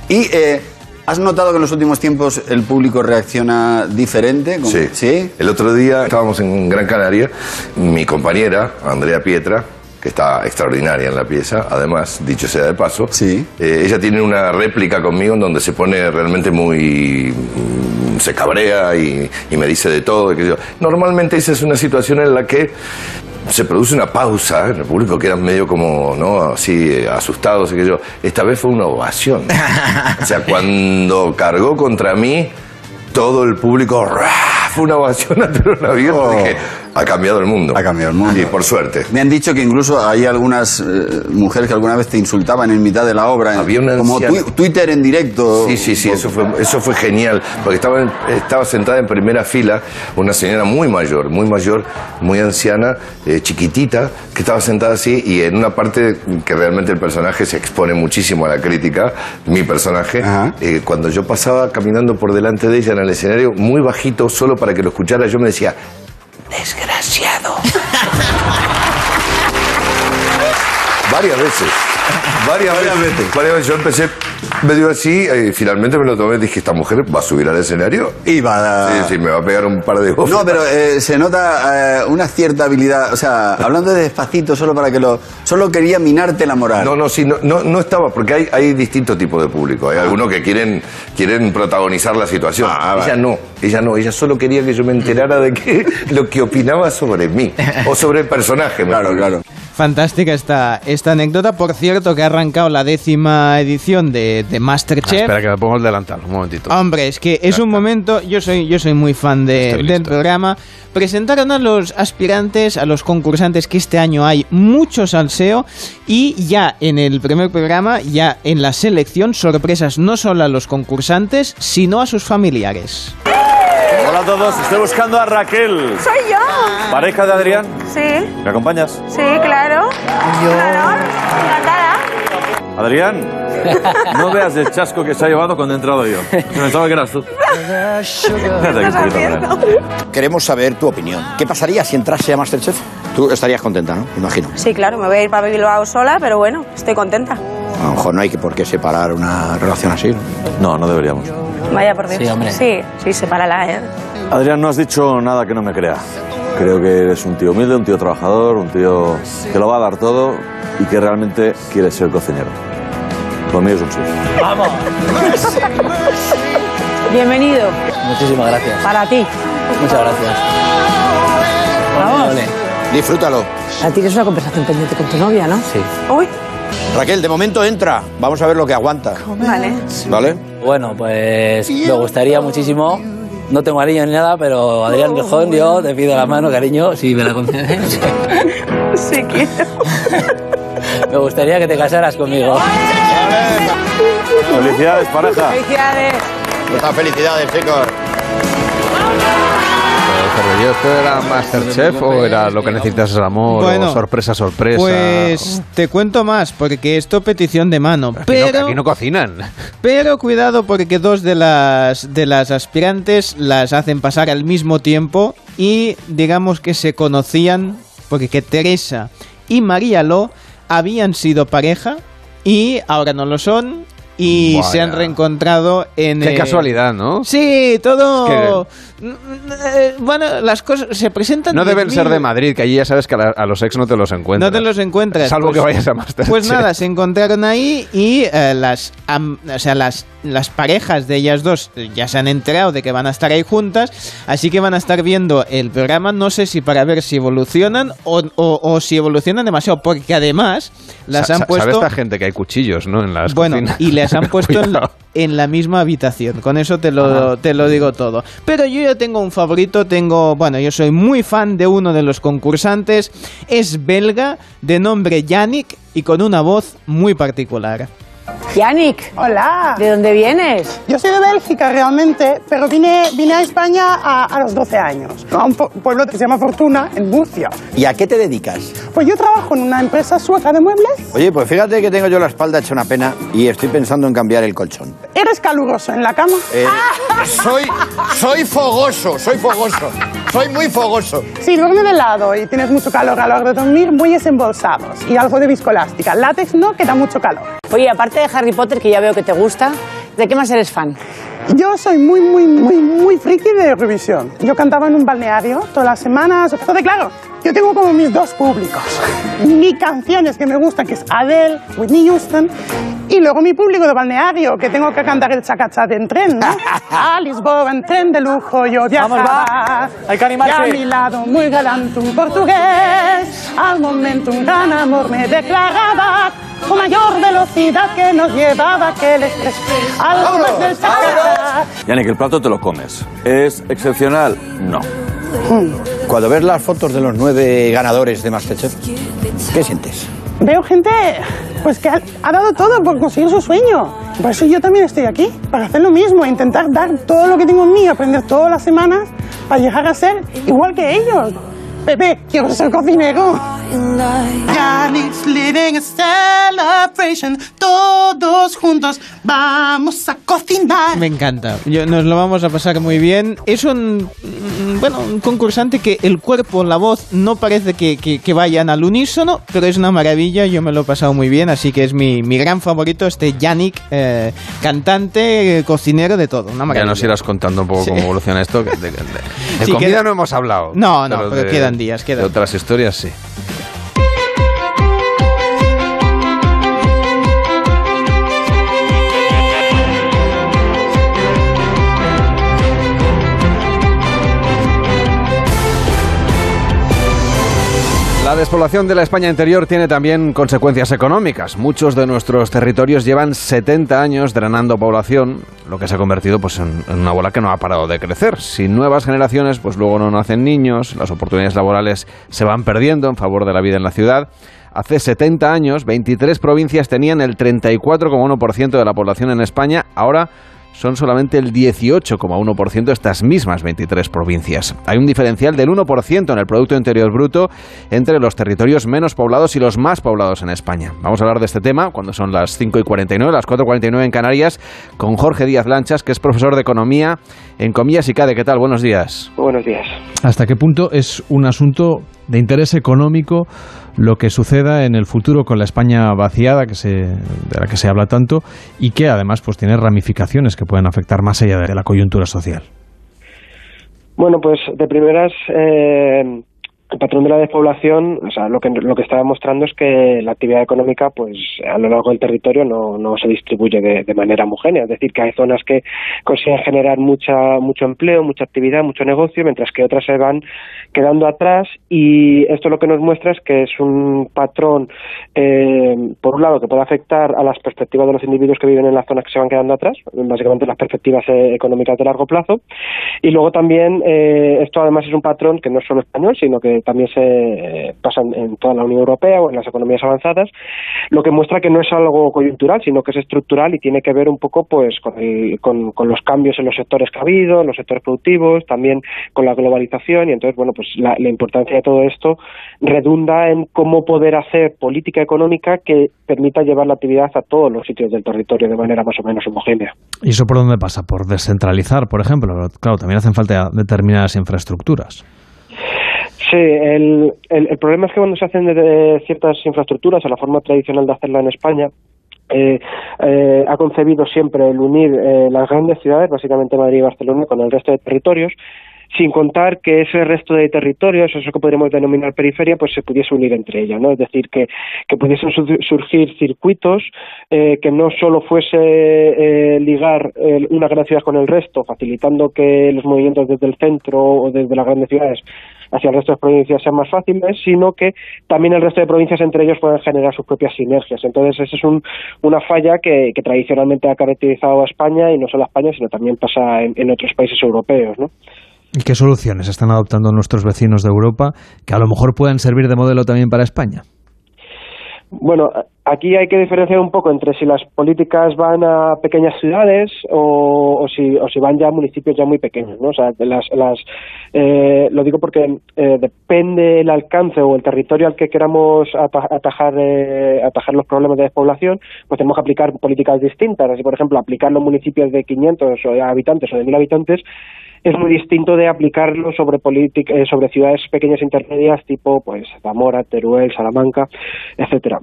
Y eh, ¿has notado que en los últimos tiempos el público reacciona diferente? Como- Sí. El otro día estábamos en Gran Canaria, mi compañera, Andrea Pietra, que está extraordinaria en la pieza, además, dicho sea de paso, sí. ella tiene una réplica conmigo en donde se pone realmente muy... mm, se cabrea y, y me dice de todo. y yo. Normalmente esa es una situación en la que se produce una pausa en el público, quedan medio como, ¿no? Así, eh, asustados que yo. Esta vez fue una ovación. o sea, cuando cargó contra mí, todo el público, ¡ra! fue una ovación a telón abierto. Dije, Ha cambiado el mundo. Ha cambiado el mundo. Sí, por suerte. Me han dicho que incluso hay algunas eh, mujeres que alguna vez te insultaban en mitad de la obra. Había una como anciana- Twitter en directo. Sí, sí, sí, eso fue, eso fue genial, porque estaba, en- estaba sentada en primera fila una señora muy mayor, muy mayor, muy anciana, eh, chiquitita, que estaba sentada así y en una parte que realmente el personaje se expone muchísimo a la crítica, mi personaje, eh, cuando yo pasaba caminando por delante de ella en el escenario, muy bajito, solo para que lo escuchara, yo me decía, desgraciado. Varias veces. Varias, veces. Varias veces. Yo empecé medio así y finalmente me lo tomé y dije, esta mujer va a subir al escenario. Y va a... Sí, sí, me va a pegar un par de bofes. No, pero eh, se nota eh, una cierta habilidad. O sea, hablando de despacito, solo para que lo. Solo quería minarte la moral. No, no, sí, no, no, no estaba, porque hay, hay distintos tipos de público. Hay algunos que quieren, quieren protagonizar la situación. ella vale. no, ella no, ella solo quería que yo me enterara de que, lo que opinaba sobre mí, o sobre el personaje. Claro, claro. Fantástica esta, esta anécdota. Por cierto, que ha arrancado la décima edición de, de Masterchef. Espera que me pongo el delantal, un momentito. Hombre, es que es un momento, yo soy, yo soy muy fan de- del programa. Presentaron a los aspirantes, a los concursantes, que este año hay mucho salseo. Y ya en el primer programa, ya en la selección, sorpresas no solo a los concursantes, sino a sus familiares. Hola a todos, estoy buscando a Raquel. Soy yo. ¿Pareja de Adrián? Sí, ¿Me acompañas? sí, claro. Claro, encantada. Adrián, no veas el chasco que se ha llevado cuando he entrado yo. Pensaba que eras tú. Queremos saber tu opinión. ¿Qué pasaría si entrase a Masterchef? Tú estarías contenta, ¿no? Imagino. Sí, claro, me voy a ir para Bilbao sola, pero bueno, estoy contenta. A lo mejor no hay que por qué separar una relación así. No, no deberíamos. Vaya por Dios. Sí, hombre. Sí, sí, sepárala, ¿eh? Adrián, no has dicho nada que no me crea. Creo que eres un tío humilde, un tío trabajador, un tío que lo va a dar todo y que realmente quiere ser cocinero. Lo mío es un sí. ¡Vamos! Bienvenido. Muchísimas gracias. Para ti. Muchas gracias. Vamos. Disfrútalo. Ya tienes una conversación pendiente con tu novia, ¿no? Sí. Uy. Raquel, de momento entra. Vamos a ver lo que aguanta. Vale. ¿Vale? Bueno, pues me gustaría muchísimo. No tengo anillo ni nada, pero Adrián Rejón, yo te pido la mano, cariño, si me la concedes. Sí, quiero. Me gustaría que te casaras conmigo. Felicidades, pareja. Felicidades. Muchas felicidades, chicos. Pero yo, ¿esto era Masterchef o era lo que necesitas es el amor? Bueno, o sorpresa, sorpresa. Pues te cuento más, porque esto petición de mano. Aquí no- Pero, aquí no cocinan. pero cuidado porque dos de las, de las aspirantes las hacen pasar al mismo tiempo y digamos que se conocían, porque que Teresa y María Lo habían sido pareja y ahora no lo son y Vaya. se han reencontrado en... Qué eh, casualidad, ¿no? Sí, todo... Eh, Bueno, las cosas se presentan... No deben 10.000 ser de Madrid, que allí ya sabes que a los ex no te los encuentras. no te los encuentras. Salvo pues- que vayas a Masterchef. Pues nada, se encontraron ahí y eh, las, am- o sea, las, las parejas de ellas dos ya se han enterado de que van a estar ahí juntas, así que van a estar viendo el programa, no sé si para ver si evolucionan o, o- o si evolucionan demasiado, porque además las Sa- han puesto... ¿Sabe esta gente que hay cuchillos, no? En las Bueno, cocinas. y les han puesto en la misma habitación. Con eso te lo, te lo digo todo. Pero yo ya tengo un favorito. Tengo, bueno, yo soy muy fan de uno de los concursantes. Es belga, de nombre Yannick y con una voz muy particular. Yannick. Hola. ¿De dónde vienes? Yo soy de Bélgica realmente, pero vine, vine a España a, a los 12 años, a un pueblo que se llama Fortuna, en Murcia. ¿Y a qué te dedicas? Pues yo trabajo en una empresa sueca de muebles. Oye, pues fíjate que tengo yo la espalda hecha una pena y estoy pensando en cambiar el colchón. ¿Eres caluroso en la cama? Eh, soy, soy fogoso, soy fogoso, soy muy fogoso. Si duermes de lado y tienes mucho calor a la hora de dormir, bueyes embolsados y algo de viscoelástica. Látex no, que da mucho calor. Oye, aparte Harry Potter, que ya veo que te gusta, ¿de qué más eres fan? Yo soy muy, muy, muy, muy friki de Eurovisión. Yo cantaba en un balneario todas las semanas. Entonces, claro, yo tengo como mis dos públicos. Mi canciones que me gustan, que es Adele, Whitney Houston, y luego mi público de balneario, que tengo que cantar el chacachate en tren, ¿no? A Lisboa en tren de lujo yo viajaba. va. Hay que animarse. Y a mi lado muy galante un portugués. Al momento un gran amor me declaraba con mayor velocidad que nos llevaba aquel estrés. Algo más del. Yannick, el plato te lo comes. ¿Es excepcional? No. Cuando ves las fotos de los nueve ganadores de Masterchef, ¿qué sientes? Veo gente pues que ha, ha dado todo por conseguir su sueño. Por eso yo también estoy aquí, para hacer lo mismo, intentar dar todo lo que tengo en mí, aprender todas las semanas para llegar a ser igual que ellos. Pepe, quiero ser cocinero. Yannick's living a celebration. Todos juntos vamos a cocinar. Me encanta. Yo- nos lo vamos a pasar muy bien. Es un, mm, bueno, un concursante que el cuerpo, la voz, no parece que, que- que vayan al unísono, pero es una maravilla. Yo me lo he pasado muy bien, así que es mi, mi gran favorito, este Yannick, eh, cantante, eh, cocinero, de todo. Una Ya nos irás contando un poco Sí. cómo evoluciona esto. que de, de- de Sí, comida queda- no hemos hablado. No, no, pero quedan De otras historias sí. La despoblación de la España interior tiene también consecuencias económicas. Muchos de nuestros territorios llevan 70 años drenando población, lo que se ha convertido pues, en, en una bola que no ha parado de crecer. Sin nuevas generaciones, pues luego no nacen niños, las oportunidades laborales se van perdiendo en favor de la vida en la ciudad. Hace 70 años, 23 provincias tenían el 34,1% de la población en España. Ahora son solamente el 18,1% de estas mismas 23 provincias. Hay un diferencial del 1% en el Producto Interior Bruto entre los territorios menos poblados y los más poblados en España. Vamos a hablar de este tema cuando son las 5 y 49, las 4 y 49 en Canarias, con Jorge Díaz Lanchas, que es profesor de Economía en Comillas y CADE. ¿Qué tal? Buenos días. Buenos días. ¿Hasta qué punto es un asunto de interés económico lo que suceda en el futuro con la España vaciada que se, de la que se habla tanto y que además pues tiene ramificaciones que pueden afectar más allá de la coyuntura social? Bueno, pues de primeras, eh, el patrón de la despoblación, o sea, lo que, lo que está demostrando es que la actividad económica, pues a lo largo del territorio no, no se distribuye de, de manera homogénea. Es decir, que hay zonas que consiguen generar mucha, mucho empleo, mucha actividad, mucho negocio, mientras que otras se van quedando atrás. Y esto lo que nos muestra es que es un patrón, eh, por un lado, que puede afectar a las perspectivas de los individuos que viven en las zonas que se van quedando atrás, básicamente las perspectivas eh, económicas de largo plazo. Y luego también, eh, esto además es un patrón que no es solo español, sino que también se eh, pasa en, en toda la Unión Europea o en las economías avanzadas, lo que muestra que no es algo coyuntural, sino que es estructural y tiene que ver un poco pues con, el- con, con los cambios en los sectores que ha habido, en los sectores productivos, también con la globalización y entonces, bueno, pues la, la importancia de todo esto redunda en cómo poder hacer política económica que permita llevar la actividad a todos los sitios del territorio de manera más o menos homogénea. ¿Y eso por dónde pasa? Por descentralizar, por ejemplo. Claro, también hacen falta determinadas infraestructuras. Sí, el, el, problema es que cuando se hacen de, ciertas infraestructuras, a la forma tradicional de hacerla en España, eh, eh, ha concebido siempre el unir eh, las grandes ciudades, básicamente Madrid y Barcelona, con el resto de territorios, sin contar que ese resto de territorios, eso que podríamos denominar periferia, pues se pudiese unir entre ellas, ¿no? Es decir, que, que pudiesen su- surgir circuitos eh, que no solo fuese eh, ligar eh, una gran ciudad con el resto, facilitando que los movimientos desde el centro o desde las grandes ciudades hacia el resto de provincias sean más fáciles, sino que también el resto de provincias entre ellos puedan generar sus propias sinergias. Entonces, esa es un, una falla que, que tradicionalmente ha caracterizado a España y no solo a España, sino también pasa en, en otros países europeos, ¿no? ¿Y qué soluciones están adoptando nuestros vecinos de Europa que a lo mejor puedan servir de modelo también para España? Bueno, aquí hay que diferenciar un poco entre si las políticas van a pequeñas ciudades o, o si, o si van ya a municipios ya muy pequeños, ¿no? O sea, las, las, eh, lo digo porque eh, depende el alcance o el territorio al que queramos ata- atajar, eh, atajar los problemas de despoblación, pues tenemos que aplicar políticas distintas. Así, por ejemplo, aplicarlo en municipios de 500 o de habitantes o de 1000 habitantes es muy distinto de aplicarlo sobre eh, sobre ciudades pequeñas intermedias tipo pues Zamora, Teruel, Salamanca, etcétera.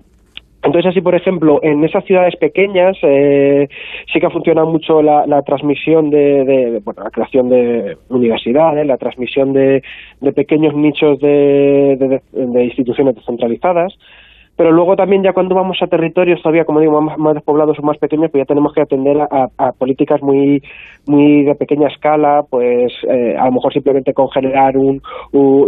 Entonces, así, por ejemplo, en esas ciudades pequeñas eh, sí que ha funcionado mucho la, transmisión de, bueno, la creación de universidades, la transmisión de, de pequeños nichos de instituciones descentralizadas, pero luego también ya cuando vamos a territorios todavía, como digo, más, más despoblados o más pequeños, pues ya tenemos que atender a, políticas muy muy de pequeña escala, pues eh, a lo mejor simplemente con generar un,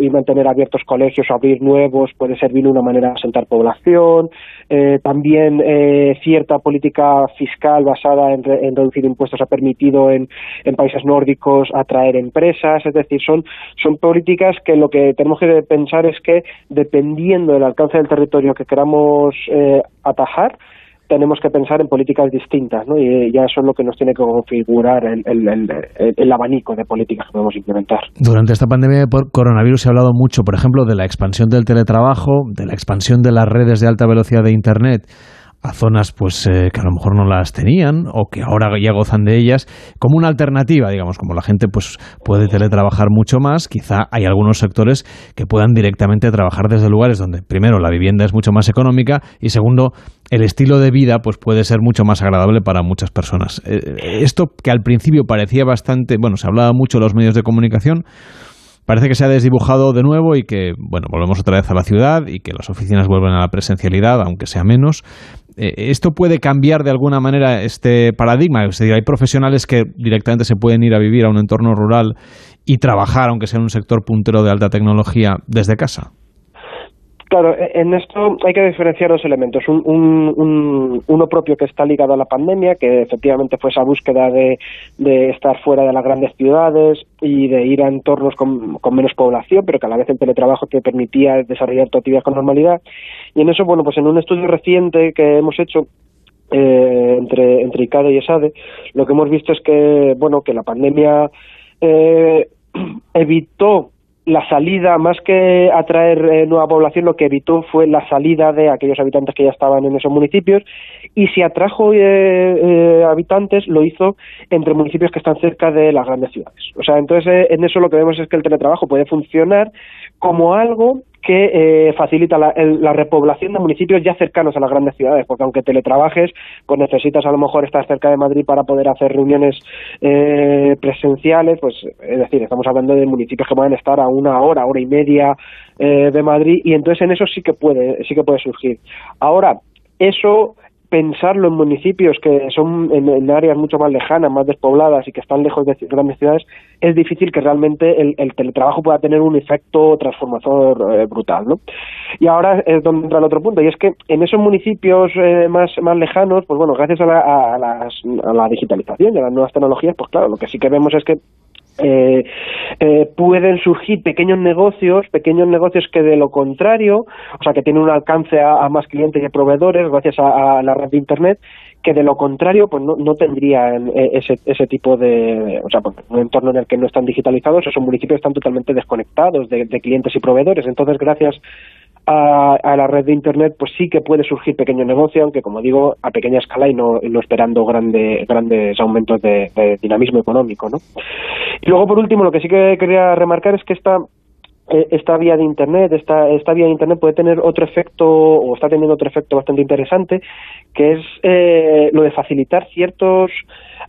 y mantener abiertos colegios o abrir nuevos puede servir una manera de asentar población, eh, también eh, cierta política fiscal basada en, en, reducir impuestos ha permitido en, en países nórdicos atraer empresas, es decir, son, son políticas que lo que tenemos que pensar es que dependiendo del alcance del territorio que queramos eh, atajar, tenemos que pensar en políticas distintas. Y ya eso es lo que nos tiene que configurar el, el, abanico de políticas que podemos implementar. Durante esta pandemia por coronavirus se ha hablado mucho, por ejemplo, de la expansión del teletrabajo, de la expansión de las redes de alta velocidad de Internet a zonas pues eh, que a lo mejor no las tenían o que ahora ya gozan de ellas como una alternativa digamos como la gente pues puede teletrabajar mucho más quizá hay algunos sectores que puedan directamente trabajar desde lugares donde primero la vivienda es mucho más económica y segundo el estilo de vida pues puede ser mucho más agradable para muchas personas eh, esto que al principio parecía bastante bueno se hablaba mucho en los medios de comunicación parece que se ha desdibujado de nuevo y que, bueno, volvemos otra vez a la ciudad y que las oficinas vuelven a la presencialidad, aunque sea menos. Eh, ¿Esto puede cambiar de alguna manera este paradigma? Es decir, hay profesionales que directamente se pueden ir a vivir a un entorno rural y trabajar, aunque sea en un sector puntero de alta tecnología, desde casa. Claro, e, en esto hay que diferenciar dos elementos. Un, uno propio que está ligado a la pandemia, que efectivamente fue esa búsqueda de, estar fuera de las grandes ciudades y de ir a entornos con, menos población, pero que a la vez el teletrabajo te permitía desarrollar tu actividad con normalidad. Y en eso, bueno, pues en un estudio reciente que hemos hecho eh, entre, entre ICADE y ESADE, lo que hemos visto es que, bueno, que la pandemia eh, evitó la salida, más que atraer eh, nueva población, lo que evitó fue la salida de aquellos habitantes que ya estaban en esos municipios y si atrajo eh, eh, habitantes lo hizo entre municipios que están cerca de las grandes ciudades. O sea, entonces en eso lo que vemos es que el teletrabajo puede funcionar como algo que facilita la, repoblación de municipios ya cercanos a las grandes ciudades, porque aunque teletrabajes, pues necesitas a lo mejor estar cerca de Madrid para poder hacer reuniones presenciales, pues es decir, estamos hablando de municipios que pueden estar a una hora, hora y media eh, de Madrid y entonces en eso sí que puede, sí que puede surgir. Ahora, eso pensarlo en municipios que son en, áreas mucho más lejanas, más despobladas y que están lejos de grandes ciudades, es difícil que realmente el, teletrabajo pueda tener un efecto transformador eh, brutal, ¿no? Y ahora es donde entra el otro punto, y es que en esos municipios eh, más, más lejanos, pues bueno, gracias a la, a, a la digitalización y a las nuevas tecnologías, pues claro, lo que sí que vemos es que eh, eh, pueden surgir pequeños negocios, pequeños negocios que de lo contrario, o sea, que tienen un alcance a, más clientes y proveedores gracias a, la red de Internet, que de lo contrario pues no, no tendrían eh, ese, ese tipo de, o sea, pues, un entorno en el que no están digitalizados, esos municipios están totalmente desconectados de clientes y proveedores. Entonces, gracias a, la red de Internet, pues sí que puede surgir pequeño negocio, aunque como digo, a pequeña escala y no, no esperando grande, grandes aumentos de, dinamismo económico. ¿no? Y luego, por último, lo que sí que quería remarcar es que esta eh, esta vía de internet, esta, esta vía de internet puede tener otro efecto, o está teniendo otro efecto bastante interesante, que es eh, lo de facilitar ciertos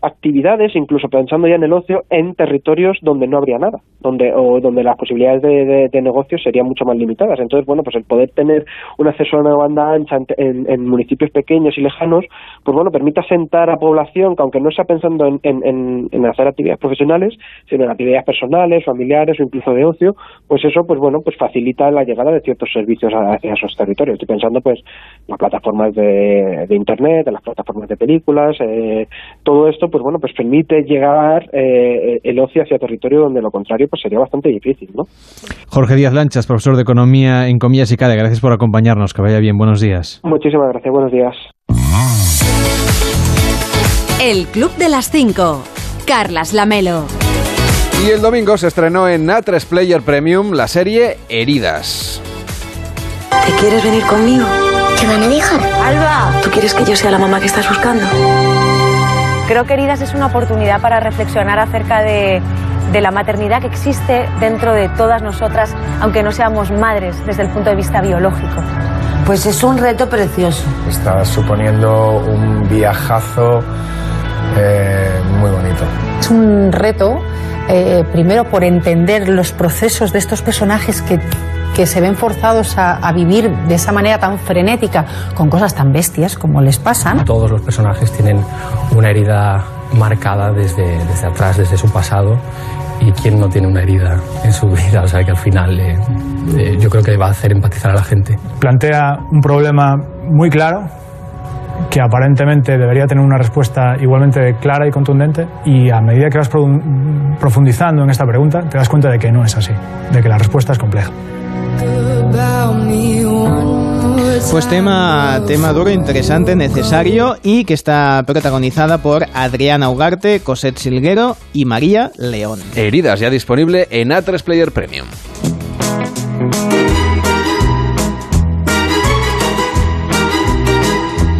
actividades, incluso pensando ya en el ocio, en territorios donde no habría nada, donde o donde las posibilidades de, de, negocio serían mucho más limitadas. Entonces, bueno, pues el poder tener un acceso a una banda ancha en, municipios pequeños y lejanos, pues bueno, permite asentar a población que aunque no sea pensando en, en, hacer actividades profesionales, sino en actividades personales, familiares o incluso de ocio, pues eso, pues bueno, pues facilita la llegada de ciertos servicios hacia esos territorios. Estoy pensando, pues, en las plataformas de, de internet, en las plataformas de películas, eh, todo esto pues bueno, pues permite llegar eh, el ocio hacia territorio donde lo contrario pues sería bastante difícil, ¿no? Jorge Díaz Lanchas, profesor de Economía en Comillas y CADE, gracias por acompañarnos, que vaya bien, buenos días. Muchísimas gracias, buenos días. El Club de las Cinco, Carlas Lamelo. Y el domingo se estrenó en A3 Player Premium la serie Heridas. ¿Te quieres venir conmigo? ¿Qué van a dejar? Alba, ¿tú quieres que yo sea la mamá que estás buscando? Creo que Heridas es una oportunidad para reflexionar acerca de, la maternidad que existe dentro de todas nosotras, aunque no seamos madres desde el punto de vista biológico. Pues es un reto precioso. Está suponiendo un viajazo eh, muy bonito. Es un reto, eh, primero por entender los procesos de estos personajes que que se ven forzados a, a vivir de esa manera tan frenética, con cosas tan bestias como les pasan. Todos los personajes tienen una herida marcada desde, desde atrás, desde su pasado. ¿Y quién no tiene una herida en su vida? O sea que al final eh, eh, yo creo que va a hacer empatizar a la gente. plantea un problema muy claro que aparentemente debería tener una respuesta igualmente clara y contundente y a medida que vas profundizando en esta pregunta te das cuenta de que no es así, de que la respuesta es compleja. Pues tema, tema duro, interesante, necesario y que está protagonizada por Adriana Ugarte, Cosette Silguero y María León. Heridas ya disponible en A3 Player Premium.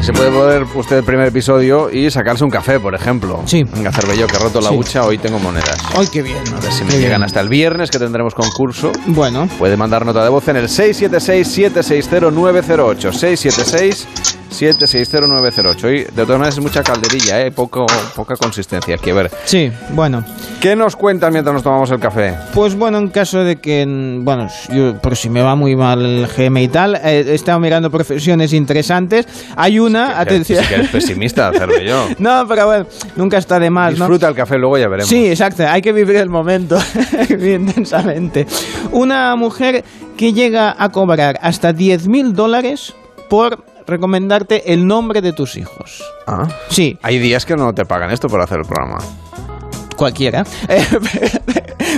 Se puede poner usted el primer episodio y sacarse un café, por ejemplo. Sí. Venga, Cervello, que he roto la Sí. hucha, hoy tengo monedas. ¡Ay, qué bien! A ver si me llegan bien. hasta el viernes, que tendremos concurso. Bueno. Puede mandar nota de voz en el 676-760-908. 676-760-908. Hoy, de todas maneras, es mucha calderilla, ¿eh? Poco, poca consistencia. Aquí, a ver. Sí, bueno. ¿Qué nos cuentan mientras nos tomamos el café? Pues bueno, en caso de que, bueno, yo, por si me va muy mal el GM y tal, eh, he estado mirando profesiones interesantes. Hay una, atención. Si eres pesimista, Cervello. no, pero bueno, nunca está de más, ¿no? Disfruta el café, luego ya veremos. Sí, exacto, hay que vivir el momento intensamente. Una mujer que llega a cobrar hasta 10.000 dólares por recomendarte el nombre de tus hijos. Ah. Sí. Hay días que no te pagan esto por hacer el programa. cualquiera, eh,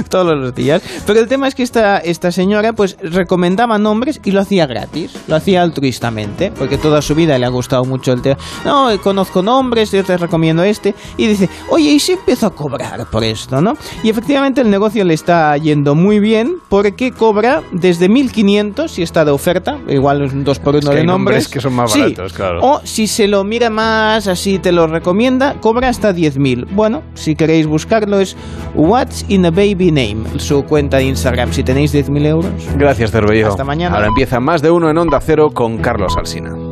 todos los días. Pero el tema es que esta, esta señora pues recomendaba nombres y lo hacía gratis, lo hacía altruistamente, porque toda su vida le ha gustado mucho el tema. No, conozco nombres, yo te recomiendo este. Y dice, oye, ¿y si empiezo a cobrar por esto, no? Y efectivamente el negocio le está yendo muy bien porque cobra desde 1.500 si está de oferta, igual es un 2 por 1 Es que de hay nombres nombres. que son más Sí. claro. O si se lo mira más, así te lo recomienda, cobra hasta 10.000. Bueno, si queréis buscarlo es What's in a Baby Name, su cuenta de Instagram. Si tenéis 10.000 euros. Gracias, Cervello. Hasta mañana. Ahora empieza más de uno en Onda Cero con Carlos Alsina.